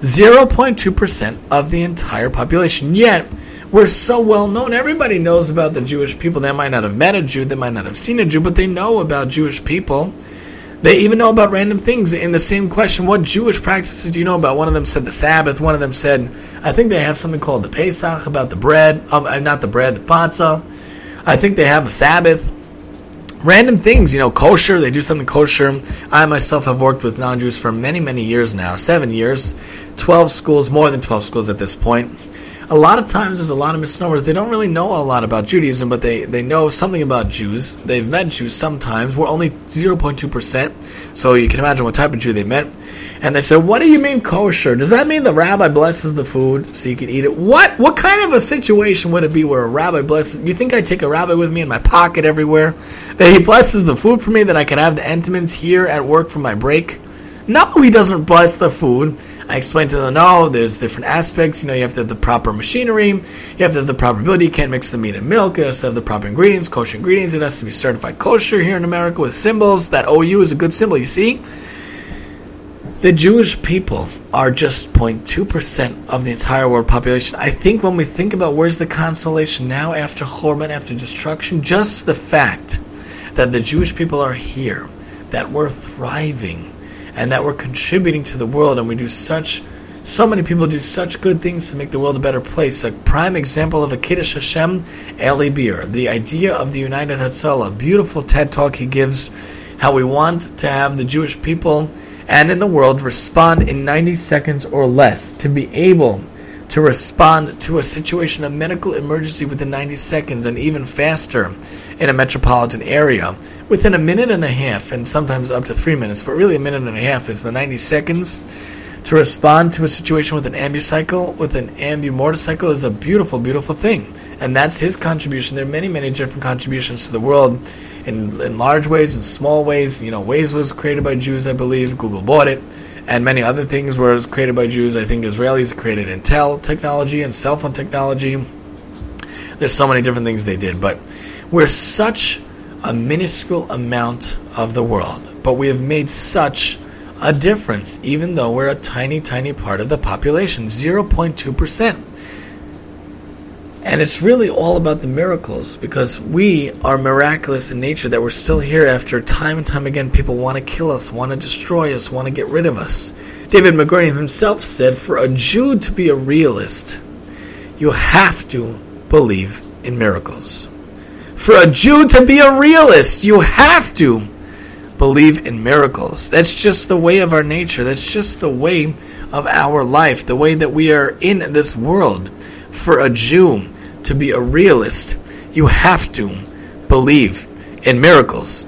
0.2% of the entire population. Yet, we're so well known. Everybody knows about the Jewish people. They might not have met a Jew, they might not have seen a Jew, but they know about Jewish people. They even know about random things. In the same question, what Jewish practices do you know about? One of them said the Sabbath. One of them said, I think they have something called the Pesach, about the bread. Um, uh, not the bread, the matzah. I think they have a Sabbath. Random things, you know, kosher, they do something kosher. I myself have worked with non Jews for many, many years now seven years, 12 schools, more than 12 schools at this point a lot of times there's a lot of misnomers. They don't really know a lot about Judaism, but they, they know something about Jews. They've met Jews sometimes. We're only 0.2%, so you can imagine what type of Jew they met. And they said, What do you mean kosher? Does that mean the rabbi blesses the food so you can eat it? What what kind of a situation would it be where a rabbi blesses you think I take a rabbi with me in my pocket everywhere? That he blesses the food for me, that I can have the entenmann's here at work for my break? No, he doesn't bless the food. I explained to them, no, there's different aspects. You know, you have to have the proper machinery, you have to have the proper ability. You can't mix the meat and milk. It has to have the proper ingredients, kosher ingredients. It has to be certified kosher here in America with symbols. That OU is a good symbol, you see? The Jewish people are just 0.2% of the entire world population. I think when we think about where's the consolation now after Chorban, after destruction, just the fact that the Jewish people are here, that we're thriving, and that we're contributing to the world and we do such so many people do such good things to make the world a better place. A prime example of a Kiddush Hashem, Eli Beer. The idea of the United Hatzalah. Beautiful TED talk he gives, how we want to have the Jewish people and in the world respond in 90 seconds or less. To be able to respond to a situation, of medical emergency within 90 seconds and even faster in a metropolitan area within a minute and a half, and sometimes up to three minutes, but really a minute and a half is the 90 seconds to respond to a situation with an ambucycle, with an ambu motorcycle, is a beautiful, beautiful thing. And that's his contribution. There are many, many different contributions to the world in, in large ways and small ways. You know, Waze was created by Jews, I believe. Google bought it. And many other things were created by Jews. I think Israelis created Intel technology and cell phone technology. There's so many different things they did. But we're such a minuscule amount of the world, but we have made such a difference, even though we're a tiny, tiny part of the population 0.2%. And it's really all about the miracles because we are miraculous in nature that we're still here after time and time again. People want to kill us, want to destroy us, want to get rid of us. David Ben-Gurion himself said for a Jew to be a realist, you have to believe in miracles. For a Jew to be a realist, you have to believe in miracles. That's just the way of our nature. That's just the way of our life, the way that we are in this world. For a Jew to be a realist, you have to believe in miracles.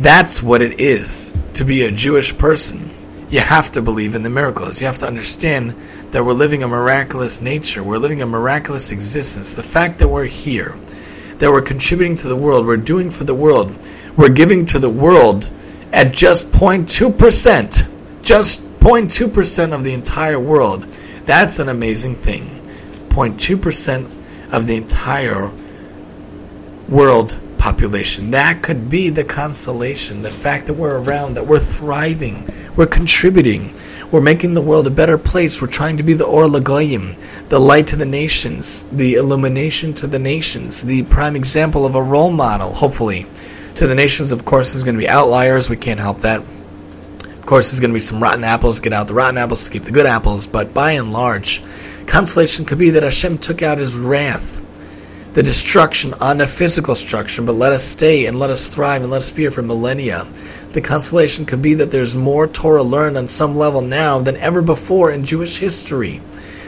That's what it is to be a Jewish person. you have to believe in the miracles. You have to understand that we're living a miraculous nature. We're living a miraculous existence. The fact that we're here, that we're contributing to the world, we're doing for the world, we're giving to the world at just 0.2%, just 0.2% of the entire world. That's an amazing thing. 0.2% of the entire world population. That could be the consolation, the fact that we're around, that we're thriving, we're contributing, we're making the world a better place. We're trying to be the Or Lagoyim, the light to the nations, the illumination to the nations, the prime example of a role model, hopefully. To the nations, of course, is going to be outliers. We can't help that. Of course, there's going to be some rotten apples. Get out the rotten apples to keep the good apples. But by and large, consolation could be that Hashem took out his wrath the destruction on a physical structure, but let us stay and let us thrive and let us be here for millennia. The consolation could be that there's more Torah learned on some level now than ever before in Jewish history.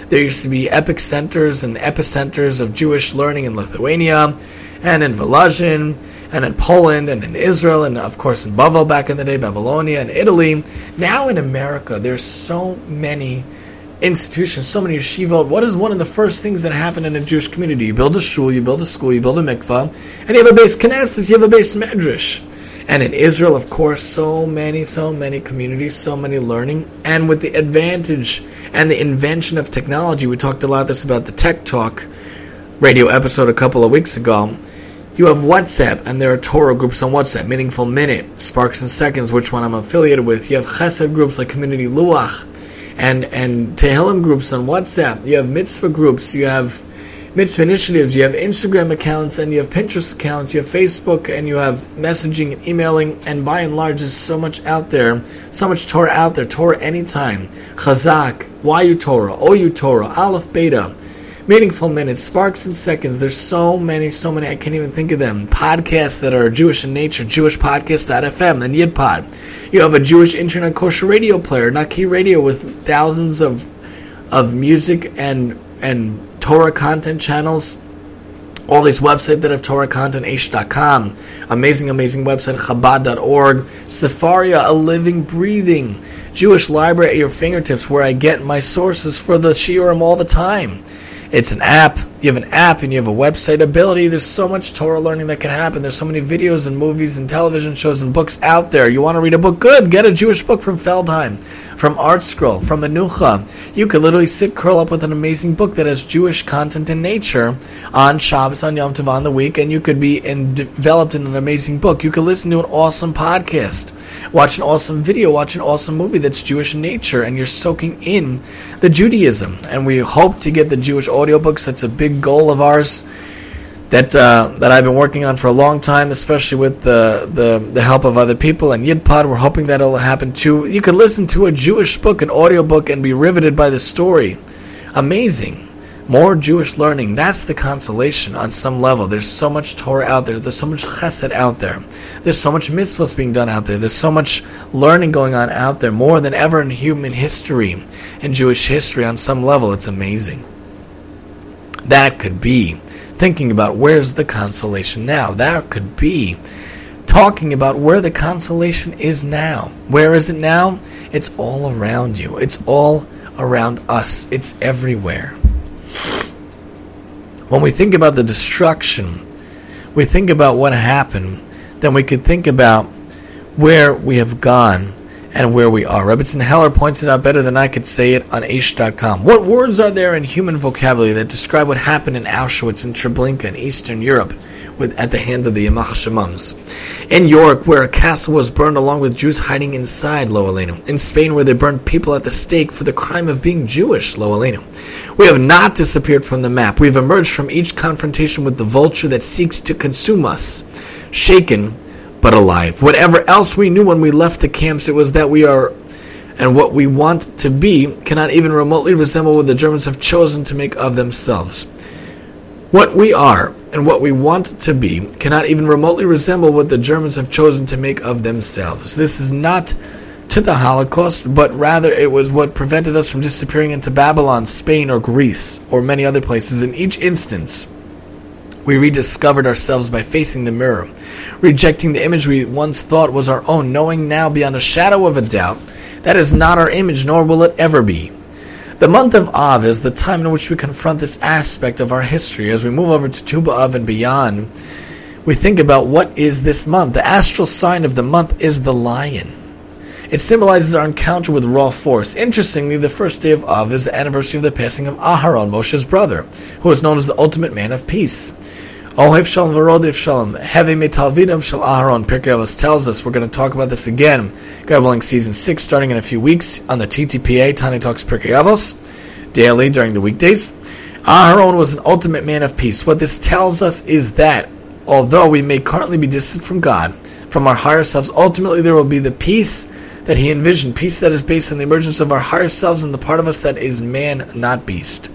There used to be epic centers and epicenters of Jewish learning in Lithuania and in Volozhin and in Poland and in Israel and of course in Bavel back in the day, Babylonia and Italy. Now in America, there's so many institutions, so many yeshivot. What is one of the first things that happen in a Jewish community? You build a shul, you build a school, you build a mikvah, and you have a Beis Knesses, you have a Beis Medrash. And in Israel, of course, so many, so many communities, so many learning, and with the advantage and the invention of technology, we talked a lot this about the Tech Talk radio episode a couple of weeks ago. You have WhatsApp, and there are Torah groups on WhatsApp, Meaningful Minute, Sparks and Seconds, which one I'm affiliated with. You have Chesed groups like Community Luach, and and Tehillim groups on WhatsApp. You have mitzvah groups. You have mitzvah initiatives. You have Instagram accounts and you have Pinterest accounts. You have Facebook and you have messaging and emailing. And by and large, there's so much out there, so much Torah out there. Torah anytime, Chazak, YU Torah, oh, OU Torah, Aleph Beta meaningful minutes, sparks and seconds. There's so many, so many, I can't even think of them. Podcasts that are Jewish in nature, JewishPodcast.fm, and YidPod. You have a Jewish internet kosher radio player, Naki Radio, with thousands of of music and and Torah content channels. All these websites that have Torah content, Aish.com, amazing, amazing website, Chabad.org, Sefaria, a living, breathing Jewish library at your fingertips where I get my sources for the Shiurim all the time. It's an app. You have an app and you have a website ability. There's so much Torah learning that can happen. There's so many videos and movies and television shows and books out there. You want to read a book? Good. Get a Jewish book from Feldheim, from ArtScroll, from Menucha. You could literally sit, curl up with an amazing book that has Jewish content in nature on Shabbos, on Yom Tov, on the week, and you could be in, developed in an amazing book. You could listen to an awesome podcast, watch an awesome video, watch an awesome movie that's Jewish in nature, and you're soaking in the Judaism. And we hope to get the Jewish audiobooks. That's a big goal of ours that uh, that I've been working on for a long time, especially with the, the, the help of other people. And YidPod, we're hoping that'll happen too. You can listen to a Jewish book, an audiobook, and be riveted by the story. Amazing. More Jewish learning. That's the consolation on some level. There's so much Torah out there. There's so much chesed out there. There's so much mitzvahs being done out there. There's so much learning going on out there, more than ever in human history, in Jewish history on some level. It's amazing. That could be thinking about where's the consolation now. That could be talking about where the consolation is now. Where is it now? It's all around you. It's all around us. It's everywhere. When we think about the destruction, we think about what happened, then we could think about where we have gone and where we are. Rebbetzin Heller points it out better than I could say it on Aish.com. What words are there in human vocabulary that describe what happened in Auschwitz and Treblinka in Eastern Europe with, at the hands of the Yamach Shemams? In York, where a castle was burned along with Jews hiding inside, Lo Aleinu. In Spain, where they burned people at the stake for the crime of being Jewish, Lo Aleinu. We have not disappeared from the map. We have emerged from each confrontation with the vulture that seeks to consume us. Shaken but alive. Whatever else we knew when we left the camps, it was that we are and what we want to be cannot even remotely resemble what the Germans have chosen to make of themselves. What we are and what we want to be cannot even remotely resemble what the Germans have chosen to make of themselves. This is not to the Holocaust, but rather it was what prevented us from disappearing into Babylon, Spain, or Greece, or many other places. In each instance, we rediscovered ourselves by facing the mirror, rejecting the image we once thought was our own, knowing now beyond a shadow of a doubt That is not our image, nor will it ever be. The month of Av is the time in which we confront this aspect of our history. As we move over to Tu B'Av and beyond, we think about what is this month. The astral sign of the month is the lion. It symbolizes our encounter with raw force. Interestingly, the first day of Av is the anniversary of the passing of Aharon, Moshe's brother, who is known as the ultimate man of peace. Ohev Shalom Varodif Shalom, Hevei Mitalmidav Shel Aharon, Pirkei tells us we're going to talk about this again. God willing, season 6 starting in a few weeks on the TTPA, Tani Talks Pirkei daily during the weekdays. Aharon was an ultimate man of peace. What this tells us is that although we may currently be distant from God, from our higher selves, ultimately there will be the peace that He envisioned, peace that is based on the emergence of our higher selves and the part of us that is man, not beast.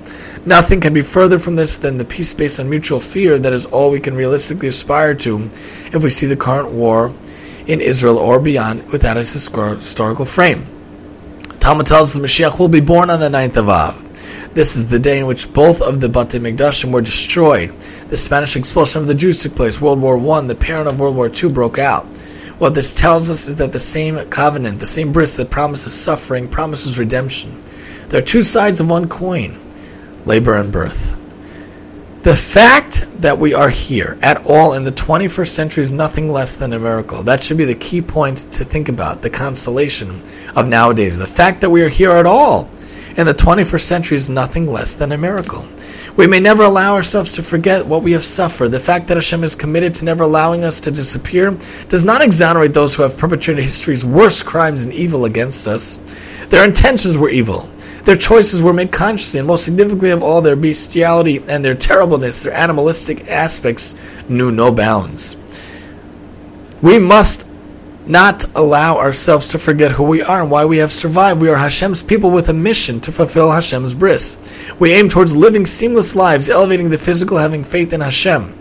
Nothing can be further from this than the peace based on mutual fear that is all we can realistically aspire to if we see the current war in Israel or beyond without its historical frame. Talmud tells us the Mashiach will be born on the ninth of Av. This is the day in which both of the Bate Mikdashim were destroyed. The Spanish expulsion of the Jews took place. World War I, the parent of World War II, broke out. What this tells us is that the same covenant, the same bris that promises suffering, promises redemption. There are two sides of one coin labor and birth. The fact that we are here at all in the 21st century is nothing less than a miracle. That should be the key point to think about, the consolation of nowadays. The fact that we are here at all in the 21st century is nothing less than a miracle. We may never allow ourselves to forget what we have suffered. The fact that Hashem is committed to never allowing us to disappear does not exonerate those who have perpetrated history's worst crimes and evil against us. Their intentions were evil. Their choices were made consciously, and most significantly of all, their bestiality and their terribleness, their animalistic aspects, knew no bounds. We must not allow ourselves to forget who we are and why we have survived. We are Hashem's people with a mission to fulfill Hashem's bris. We aim towards living seamless lives, elevating the physical, having faith in Hashem.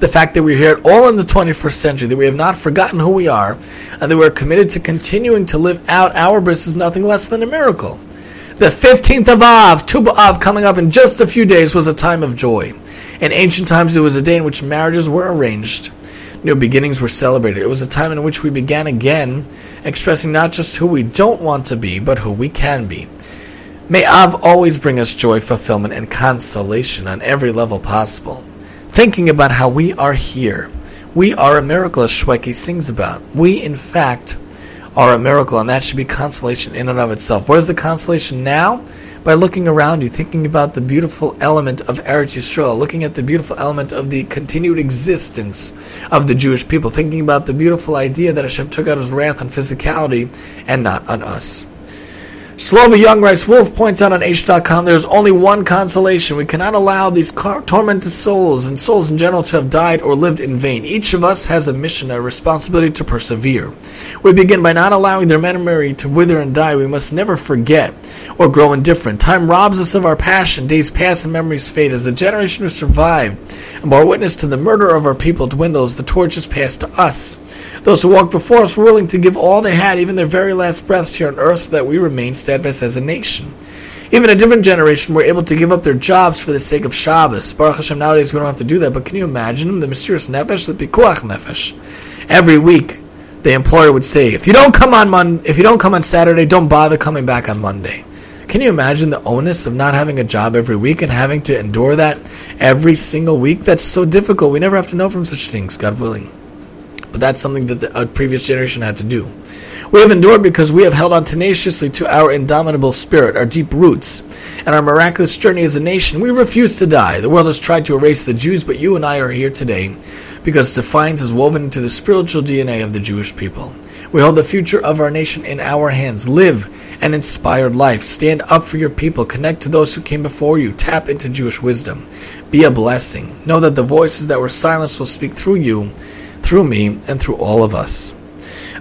The fact that we're here all in the 21st century, that we have not forgotten who we are, and that we're committed to continuing to live out our bris is nothing less than a miracle. The 15th of Av, Tu B'Av, coming up in just a few days, was a time of joy. In ancient times, it was a day in which marriages were arranged. New beginnings were celebrated. It was a time in which we began again, expressing not just who we don't want to be, but who we can be. May Av always bring us joy, fulfillment, and consolation on every level possible. Thinking about how we are here. We are a miracle, as Shwekey sings about. We, in fact, are a miracle, and that should be consolation in and of itself. Where's the consolation now? By looking around you, thinking about the beautiful element of Eretz Yisrael, looking at the beautiful element of the continued existence of the Jewish people, thinking about the beautiful idea that Hashem took out his wrath on physicality and not on us. Slovie Jungreis-Wolff points out on Aish.com, there's only one consolation. We cannot allow these car- tormented souls and souls in general to have died or lived in vain. Each of us has a mission, a responsibility to persevere. We begin by not allowing their memory to wither and die. We must never forget or grow indifferent. Time robs us of our passion. Days pass and memories fade. As the generation who survived and bore witness to the murder of our people dwindles, the torch is passed to us. Those who walked before us were willing to give all they had, even their very last breaths here on earth, so that we remain steadfast as a nation. Even a different generation were able to give up their jobs for the sake of Shabbos. Baruch Hashem, nowadays we don't have to do that, but can you imagine the mesirus nefesh, the pikuach nefesh? Every week, the employer would say, if you don't come on Mon- if you don't come on Saturday, don't bother coming back on Monday. Can you imagine the onus of not having a job every week and having to endure that every single week? That's so difficult. We never have to know from such things, God willing. But that's something that the previous generation had to do. We have endured because we have held on tenaciously to our indomitable spirit, our deep roots, and our miraculous journey as a nation. We refuse to die. The world has tried to erase the Jews, but you and I are here today because defiance is woven into the spiritual DNA of the Jewish people. We hold the future of our nation in our hands. Live an inspired life. Stand up for your people. Connect to those who came before you. Tap into Jewish wisdom. Be a blessing. Know that the voices that were silenced will speak through you through me and through all of us.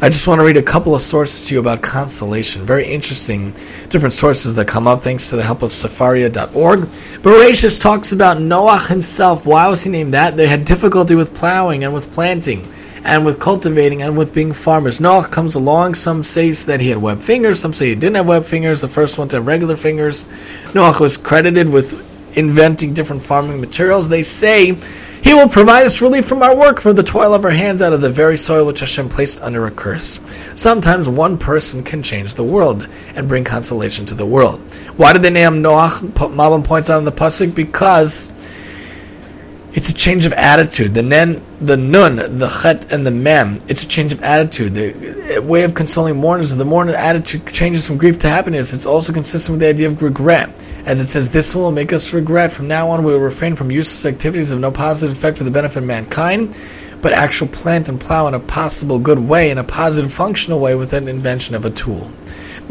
I just want to read a couple of sources to you about consolation. Very interesting, different sources that come up thanks to the help of Sefaria.org. Bereshis talks about Noach himself. Why was he named that? They had difficulty with plowing and with planting and with cultivating and with being farmers. Noach comes along. Some say that he had web fingers. Some say he didn't have web fingers. The first one to have regular fingers. Noach was credited with inventing different farming materials. They say He will provide us relief from our work, from the toil of our hands, out of the very soil which Hashem placed under a curse. Sometimes one person can change the world and bring consolation to the world. Why did they name Noach? Malbim points out in the pasuk because it's a change of attitude. The nen, the nun, the chet, and the mem. It's a change of attitude. The way of consoling mourners. The mourner attitude changes from grief to happiness. It's also consistent with the idea of regret, as it says, "This will make us regret. From now on, we will refrain from useless activities of no positive effect for the benefit of mankind, but actual plant and plow in a possible good way, in a positive, functional way, with an invention of a tool."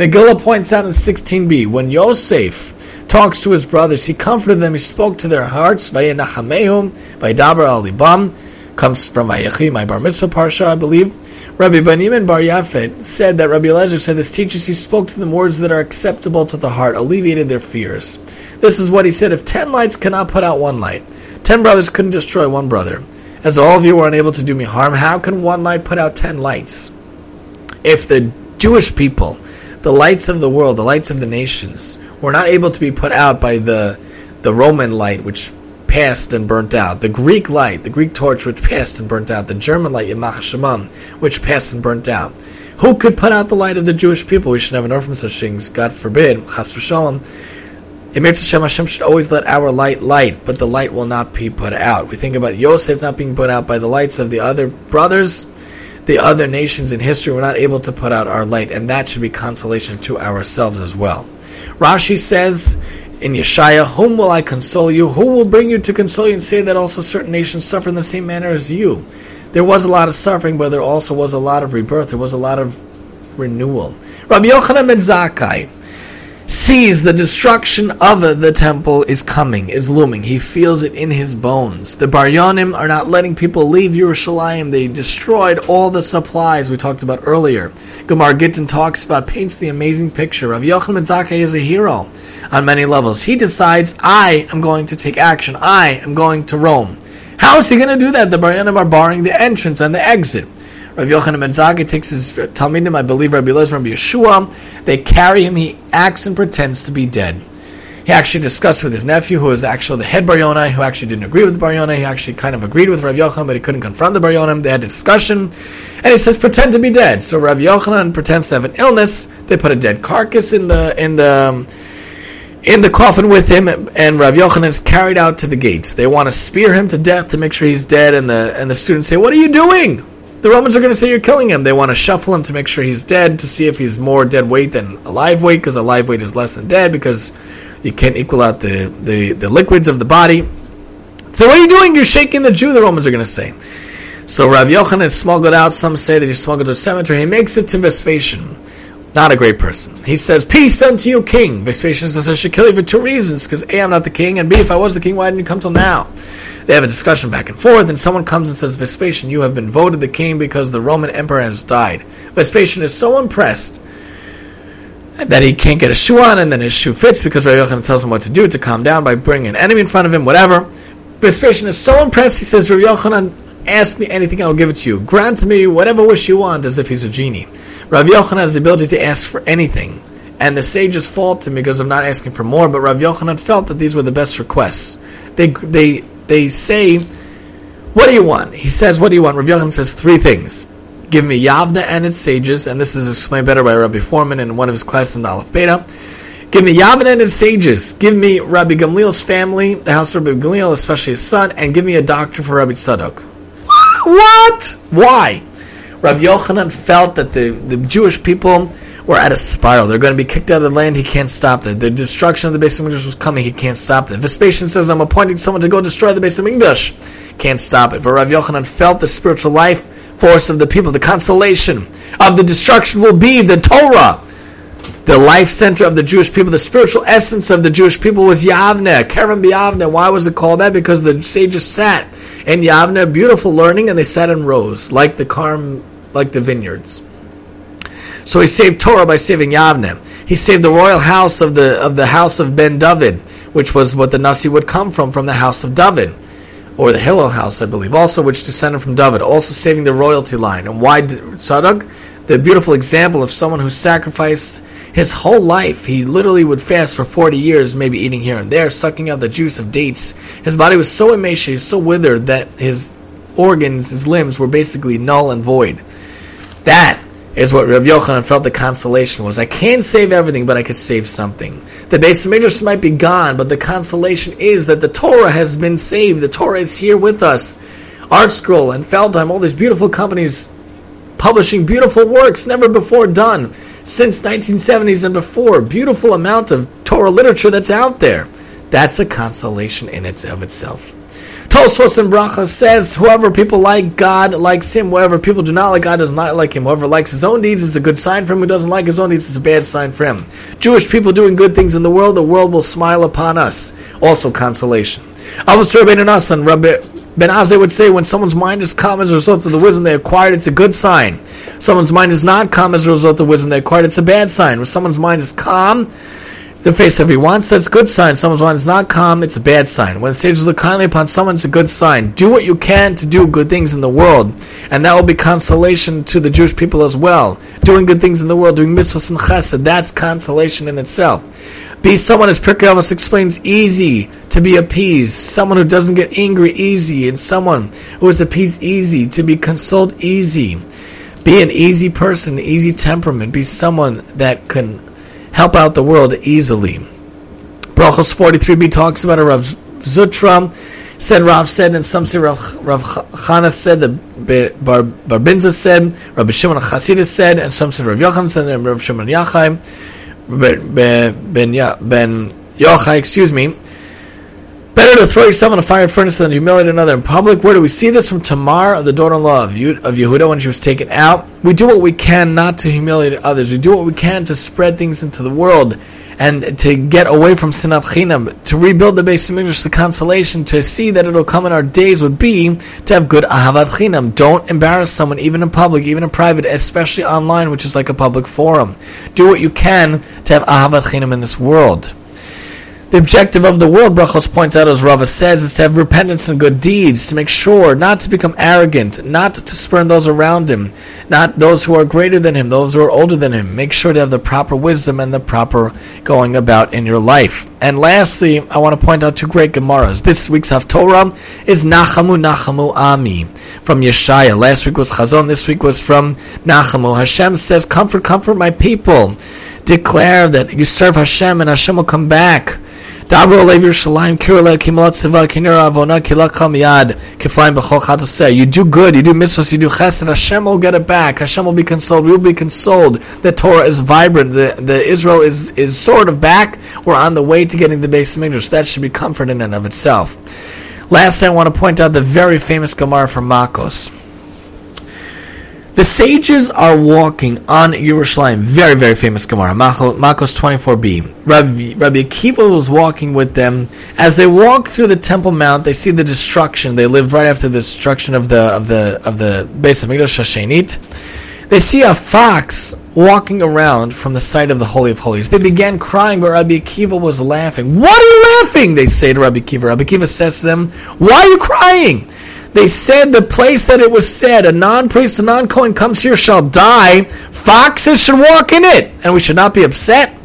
Megillah points out in 16b when Yosef talks to his brothers. He comforted them. He spoke to their hearts. Vayenachamehum, Vaydaber alibam. Comes from Vayechi, my bar mitzvah parsha, I believe. Rabbi Binyamin Bar Yafet said that Rabbi Eliezer said this teaches he spoke to them words that are acceptable to the heart, alleviated their fears. This is what he said: If ten lights cannot put out one light, ten brothers couldn't destroy one brother. As all of you were unable to do me harm, how can one light put out ten lights? If the Jewish people, the lights of the world, the lights of the nations, were not able to be put out by the the Roman light, which passed and burnt out, the Greek light, the Greek torch, which passed and burnt out, the German light, Yamach Shemam, which passed and burnt out. Who could put out the light of the Jewish people? We should never know from such things. God forbid. Chas v'shalom. Emir Hashem, Hashem should always let our light light, but the light will not be put out. We think about Yosef not being put out by the lights of the other brothers. The other nations in history were not able to put out our light, and that should be consolation to ourselves as well. Rashi says in Yeshaya, Whom will I console you? Who will bring you to console you and say that also certain nations suffer in the same manner as you? There was a lot of suffering, but there also was a lot of rebirth. There was a lot of renewal. Rabbi Yochanan ben Zakkai sees the destruction of the temple is coming, is looming. He feels it in his bones. The Biryonim are not letting people leave Yerushalayim. They destroyed all the supplies we talked about earlier. Gemara Gittin talks about, paints the amazing picture. Rabbi Yochanan Zakkai is a hero on many levels. He decides, I am going to take action. I am going to Rome. How is he going to do that? The Biryonim are barring the entrance and the exit. Rabbi Yochanan ben Zakkai takes his Talmidim, I believe Rabbi Elazar, Rabbi Yeshua. They carry him. He acts and pretends to be dead. He actually discussed with his nephew, who was actually the head Bar who actually didn't agree with the Yonai. He actually kind of agreed with Rabbi Yochanan, but he couldn't confront the Bar. They had a discussion, and he says, "Pretend to be dead." So Rabbi Yochanan pretends to have an illness. They put a dead carcass in the in the in the coffin with him, and Rabbi Yochanan is carried out to the gates. They want to spear him to death to make sure he's dead, and the and the students say, "What are you doing?" The Romans are going to say you're killing him. They want to shuffle him to make sure he's dead to see if he's more dead weight than alive weight because alive weight is less than dead because you can't equal out the, the, the liquids of the body. So what are you doing? You're shaking the Jew, the Romans are going to say. So Rav Yochanan is smuggled out. Some say that he's smuggled to a cemetery. He makes it to Vespasian. Not a great person. He says, Peace unto you, king. Vespasian says, I should kill you for two reasons. Because A, I'm not the king, and B, if I was the king, why didn't you come till now? They have a discussion back and forth, and someone comes and says, Vespasian, you have been voted the king because the Roman emperor has died. Vespasian is so impressed that he can't get a shoe on, and then his shoe fits because Rabbi Yochanan tells him what to do to calm down by bringing an enemy in front of him, whatever. Vespasian is so impressed, he says, Rabbi Yochanan, ask me anything, I'll give it to you. Grant me whatever wish you want, as if he's a genie. Rabbi Yochanan has the ability to ask for anything, and the sages fault him because of not asking for more, but Rabbi Yochanan felt that these were the best requests. They, they they say, What do you want? He says, What do you want? Rabbi Yochanan says three things. Give me Yavna and its sages, and this is explained better by Rabbi Fohrman in one of his classes in the Aleph Beta. Give me Yavna and its sages. Give me Rabbi Gamliel's family, the house of Rabbi Gamliel, especially his son, and give me a doctor for Rabbi Tzadok. What? Why? Rabbi Yochanan felt that the, the Jewish people were at a spiral. They're going to be kicked out of the land. He can't stop that. The destruction of the Beis HaMikdash was coming. He can't stop that. Vespasian says, I'm appointing someone to go destroy the Beis HaMikdash. Can't stop it. But Rav Yochanan felt the spiritual life force of the people. The consolation of the destruction will be the Torah. The life center of the Jewish people, the spiritual essence of the Jewish people was Yavne, Kerem Yavne. Why was it called that? Because the sages sat in Yavne, beautiful learning, and they sat in rows, like the Karm, like the vineyards. So he saved Torah by saving Yavne. He saved the royal house of the of the house of Ben David, which was what the Nasi would come from, from the house of David, or the Hillel house, I believe, also which descended from David. Also saving the royalty line. And why Tzadok? the beautiful example of someone who sacrificed his whole life. He literally would fast for 40 years, maybe eating here and there, sucking out the juice of dates. His body was so emaciated, so withered, that his organs, his limbs, were basically null and void. That is what Rabbi Yochanan felt the consolation was. I can't save everything, but I could save something. The Beis HaMikdash might be gone, but the consolation is that the Torah has been saved. The Torah is here with us. ArtScroll and Feldheim, all these beautiful companies publishing beautiful works never before done since 1970s and before. Beautiful amount of Torah literature that's out there. That's a consolation in it of itself. Tosfos and Bracha says, whoever people like God likes him. Whoever people do not like God does not like him. Whoever likes his own deeds is a good sign for him. Who doesn't like his own deeds is a bad sign for him. Jewish people doing good things in the world, the world will smile upon us. Also consolation. Avos Rabbeinu Nassan, Rabbi Ben Azai would say, when someone's mind is calm as a result of the wisdom they acquired, it's a good sign. Someone's mind is not calm as a result of the wisdom they acquired, it's a bad sign. When someone's mind is calm, the face of he wants, that's a good sign. Someone's is not calm, it's a bad sign. When sages look kindly upon someone, it's a good sign. Do what you can to do good things in the world, and that will be consolation to the Jewish people as well. Doing good things in the world, doing mitzvahs and chesed, that's consolation in itself. Be someone, as Pirkei Avos explains, easy to be appeased. Someone who doesn't get angry easy, and someone who is appeased easy, to be consoled easy. Be an easy person, easy temperament. Be someone that can help out the world easily. Brachos 43b talks about a Rav Zutra, said Rav said, and some say Rav, Rav Chana said, the Bar, Barbinza said, Rabbi Shimon Chasidus said, and some said Rav Yochanan said, and Rav Shimon Yachai, ben, ben, ben Yochai, excuse me, Better to throw yourself in a fire furnace than to humiliate another in public. Where do we see this from Tamar, the daughter-in-law of, of Yehuda, when she was taken out? We do what we can not to humiliate others. We do what we can to spread things into the world and to get away from sinat chinam, to rebuild the Beis Hamikdash, the consolation, to see that it'll come in our days would be to have good ahavat chinam. Don't embarrass someone, even in public, even in private, especially online, which is like a public forum. Do what you can to have ahavat chinam in this world. The objective of the world, Brachos points out, as Rava says, is to have repentance and good deeds, to make sure not to become arrogant, not to spurn those around him, not those who are greater than him, those who are older than him. Make sure to have the proper wisdom and the proper going about in your life. And lastly, I want to point out two great Gemaras. This week's Haftorah is Nachamu Nachamu Ami from Yeshaya. Last week was Chazon, this week was from Nachamu. Hashem says, Comfort, comfort my people. Declare that you serve Hashem and Hashem will come back. You do good, you do mitzvahs, you do chesed, Hashem will get it back. Hashem will be consoled. We will be consoled. The Torah is vibrant. The, the Israel is is sort of back. We're on the way to getting the Beis Hamikdash. That should be comfort in and of itself. Last, I want to point out the very famous Gemara from Makos. The sages are walking on Yerushalayim. Very, very famous Gemara. Makos 24b. Rabbi, Rabbi Akiva was walking with them. As they walk through the Temple Mount, they see the destruction. They lived right after the destruction of the of the of the Beis HaMikdash Hashanit. They see a fox walking around from the site of the Holy of Holies. They began crying, but Rabbi Akiva was laughing. What are you laughing? They say to Rabbi Akiva. Rabbi Akiva says to them, Why are you crying? They said the place that it was said, a non-priest, a non-Kohen comes here shall die. Foxes should walk in it, and we should not be upset.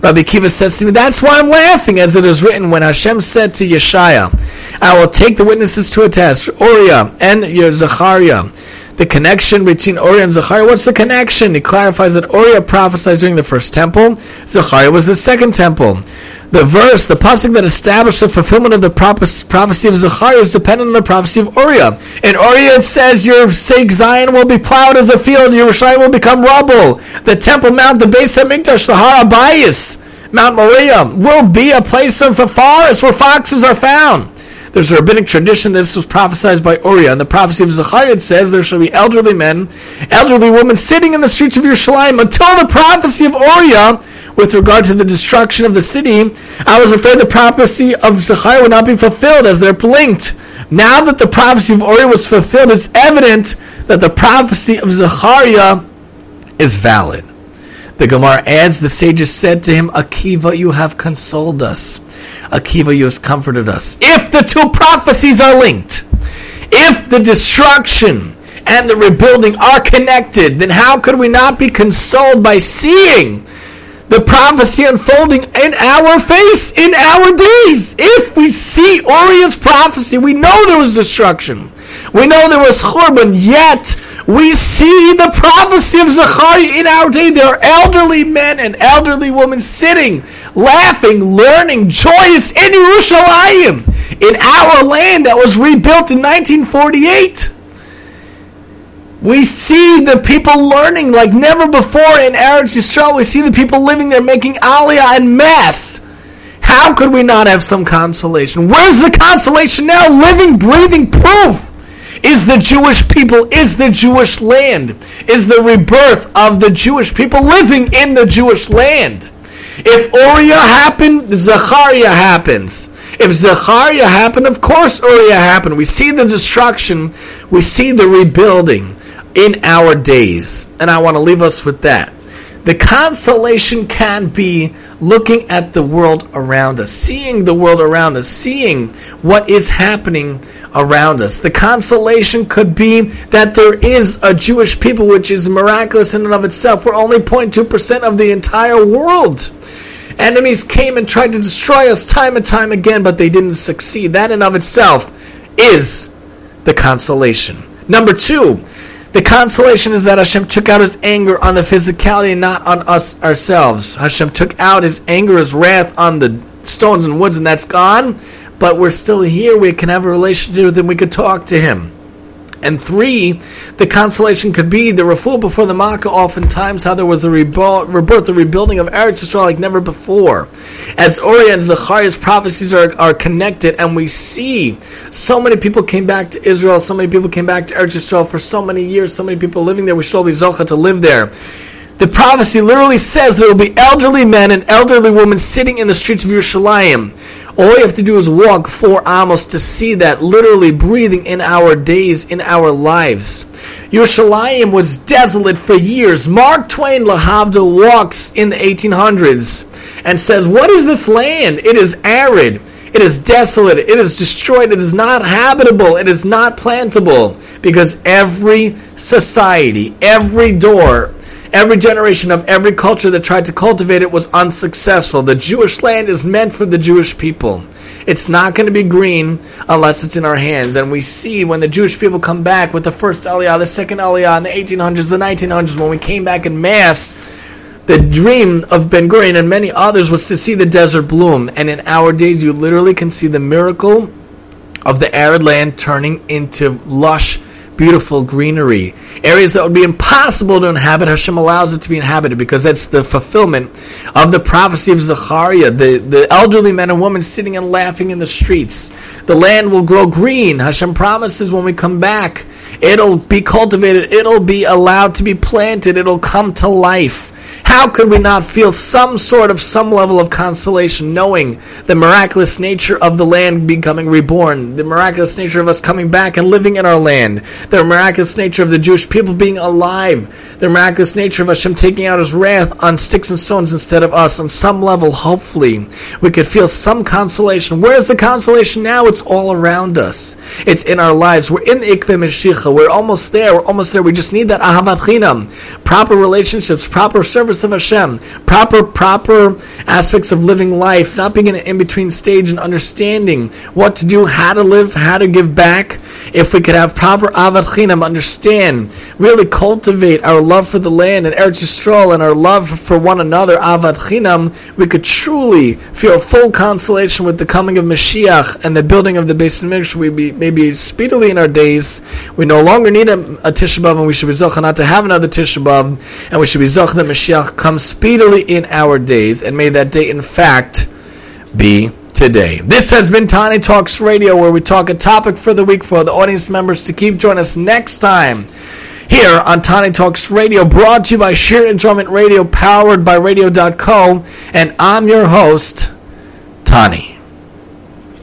Rabbi Kiva says to me, that's why I'm laughing, as it is written when Hashem said to Yeshaya, I will take the witnesses to a test, Uriah and your. The connection between Uriah and Zechariah, what's the connection? He clarifies that Uriah prophesied during the first temple, Zechariah was the second temple the verse, the pasuk that established the fulfillment of the prophecy of Zechariah is dependent on the prophecy of Uriah. In Uriah it says, "Your sake Zion will be plowed as a field, your Yerushalayim will become rubble. The Temple Mount, the Beis HaMikdash, the Har Mount Moriah, will be a place of a forest where foxes are found." There's a rabbinic tradition that this was prophesied by Uriah. In the prophecy of Zechariah, says there shall be elderly men, elderly women sitting in the streets of Yerushalayim until the prophecy of Uriah with regard to the destruction of the city, I was afraid the prophecy of Zechariah would not be fulfilled as they're linked. Now that the prophecy of Uri was fulfilled, it's evident that the prophecy of Zechariah is valid. The Gemara adds, the sages said to him, Akiva, you have consoled us. Akiva, you have comforted us. If the two prophecies are linked, if the destruction and the rebuilding are connected, then how could we not be consoled by seeing the prophecy unfolding in our face, in our days? If we see Uriah's prophecy, we know there was destruction. We know there was churban, yet we see the prophecy of Zechariah in our day. There are elderly men and elderly women sitting, laughing, learning, joyous in Yerushalayim, in our land that was rebuilt in 1948. We see the people learning like never before in Eretz Yisrael. We see the people living there making aliyah and mass. How could we not have some consolation? Where's the consolation now? Living, breathing proof is the Jewish people, is the Jewish land, is the rebirth of the Jewish people living in the Jewish land. If Uriah happened, Zechariah happens. If Zechariah happened, of course Uriah happened. We see the destruction, we see the rebuilding in our days. And I want to leave us with that. The consolation can be looking at the world around us, seeing the world around us, seeing what is happening around us. The consolation could be that there is a Jewish people which is miraculous in and of itself. We're only 0.2% of the entire world. Enemies came and tried to destroy us time and time again, but they didn't succeed. That in and of itself is the consolation. Number two, the consolation is that Hashem took out his anger on the physicality and not on us ourselves. Hashem took out his anger, his wrath on the stones and woods, and that's gone but we're still here. We can have a relationship with him. We could talk to him. And three, the consolation could be the refuah before the Makkah. Oftentimes, how there was a rebirth, the rebuilding of Eretz Yisrael like never before. As Uriah and Zechariah's prophecies are, are connected, and we see so many people came back to Israel, so many people came back to Eretz Yisrael for so many years, so many people living there. We should all be zocha to live there. The prophecy literally says there will be elderly men and elderly women sitting in the streets of Yerushalayim all you have to do is walk four amos to see that literally breathing in our days, in our lives. Yerushalayim was desolate for years. Mark Twain Lahavda walks in the 1800s and says, What is this land? It is arid. It is desolate. It is destroyed. It is not habitable. It is not plantable. Because every society, every door, Every generation of every culture that tried to cultivate it was unsuccessful. The Jewish land is meant for the Jewish people. It's not going to be green unless it's in our hands. And we see when the Jewish people come back with the first Aliyah, the second Aliyah in the 1800s, the 1900s, when we came back in mass, the dream of Ben Gurion and many others was to see the desert bloom. And in our days, you literally can see the miracle of the arid land turning into lush beautiful greenery, areas that would be impossible to inhabit. Hashem allows it to be inhabited because that's the fulfillment of the prophecy of Zechariah. The, the elderly men and women sitting and laughing in the streets. The land will grow green. Hashem promises when we come back, it'll be cultivated, it'll be allowed to be planted, it'll come to life. How could we not feel some sort of some level of consolation knowing the miraculous nature of the land becoming reborn, the miraculous nature of us coming back and living in our land, the miraculous nature of the Jewish people being alive, the miraculous nature of Hashem taking out his wrath on sticks and stones instead of us. On some level, hopefully, we could feel some consolation. Where's the consolation now? It's all around us. It's in our lives. We're in the Ikve Meshicha. We're almost there. We're almost there. We just need that Ahavat Chinam. Proper relationships, proper service of Hashem, proper proper aspects of living life, not being in an in between stage and understanding what to do, how to live, how to give back. If we could have proper ahavat chinam, understand, really cultivate our love for the land and Eretz Yisrael and our love for one another, ahavat chinam, we could truly feel full consolation with the coming of Mashiach and the building of the Beis Hamikdash. We be maybe speedily in our days. We no longer need a, a and we should be zocha not to have another Tisha B'av, and we should be zocha that Mashiach come speedily in our days, and may that day, in fact, be today. This has been Tani Talks Radio, where we talk a topic for the week for the audience members to keep. Join us next time here on Tani Talks Radio, brought to you by Sheer Enjoyment Radio, powered by Radio.co, and I'm your host, Tani.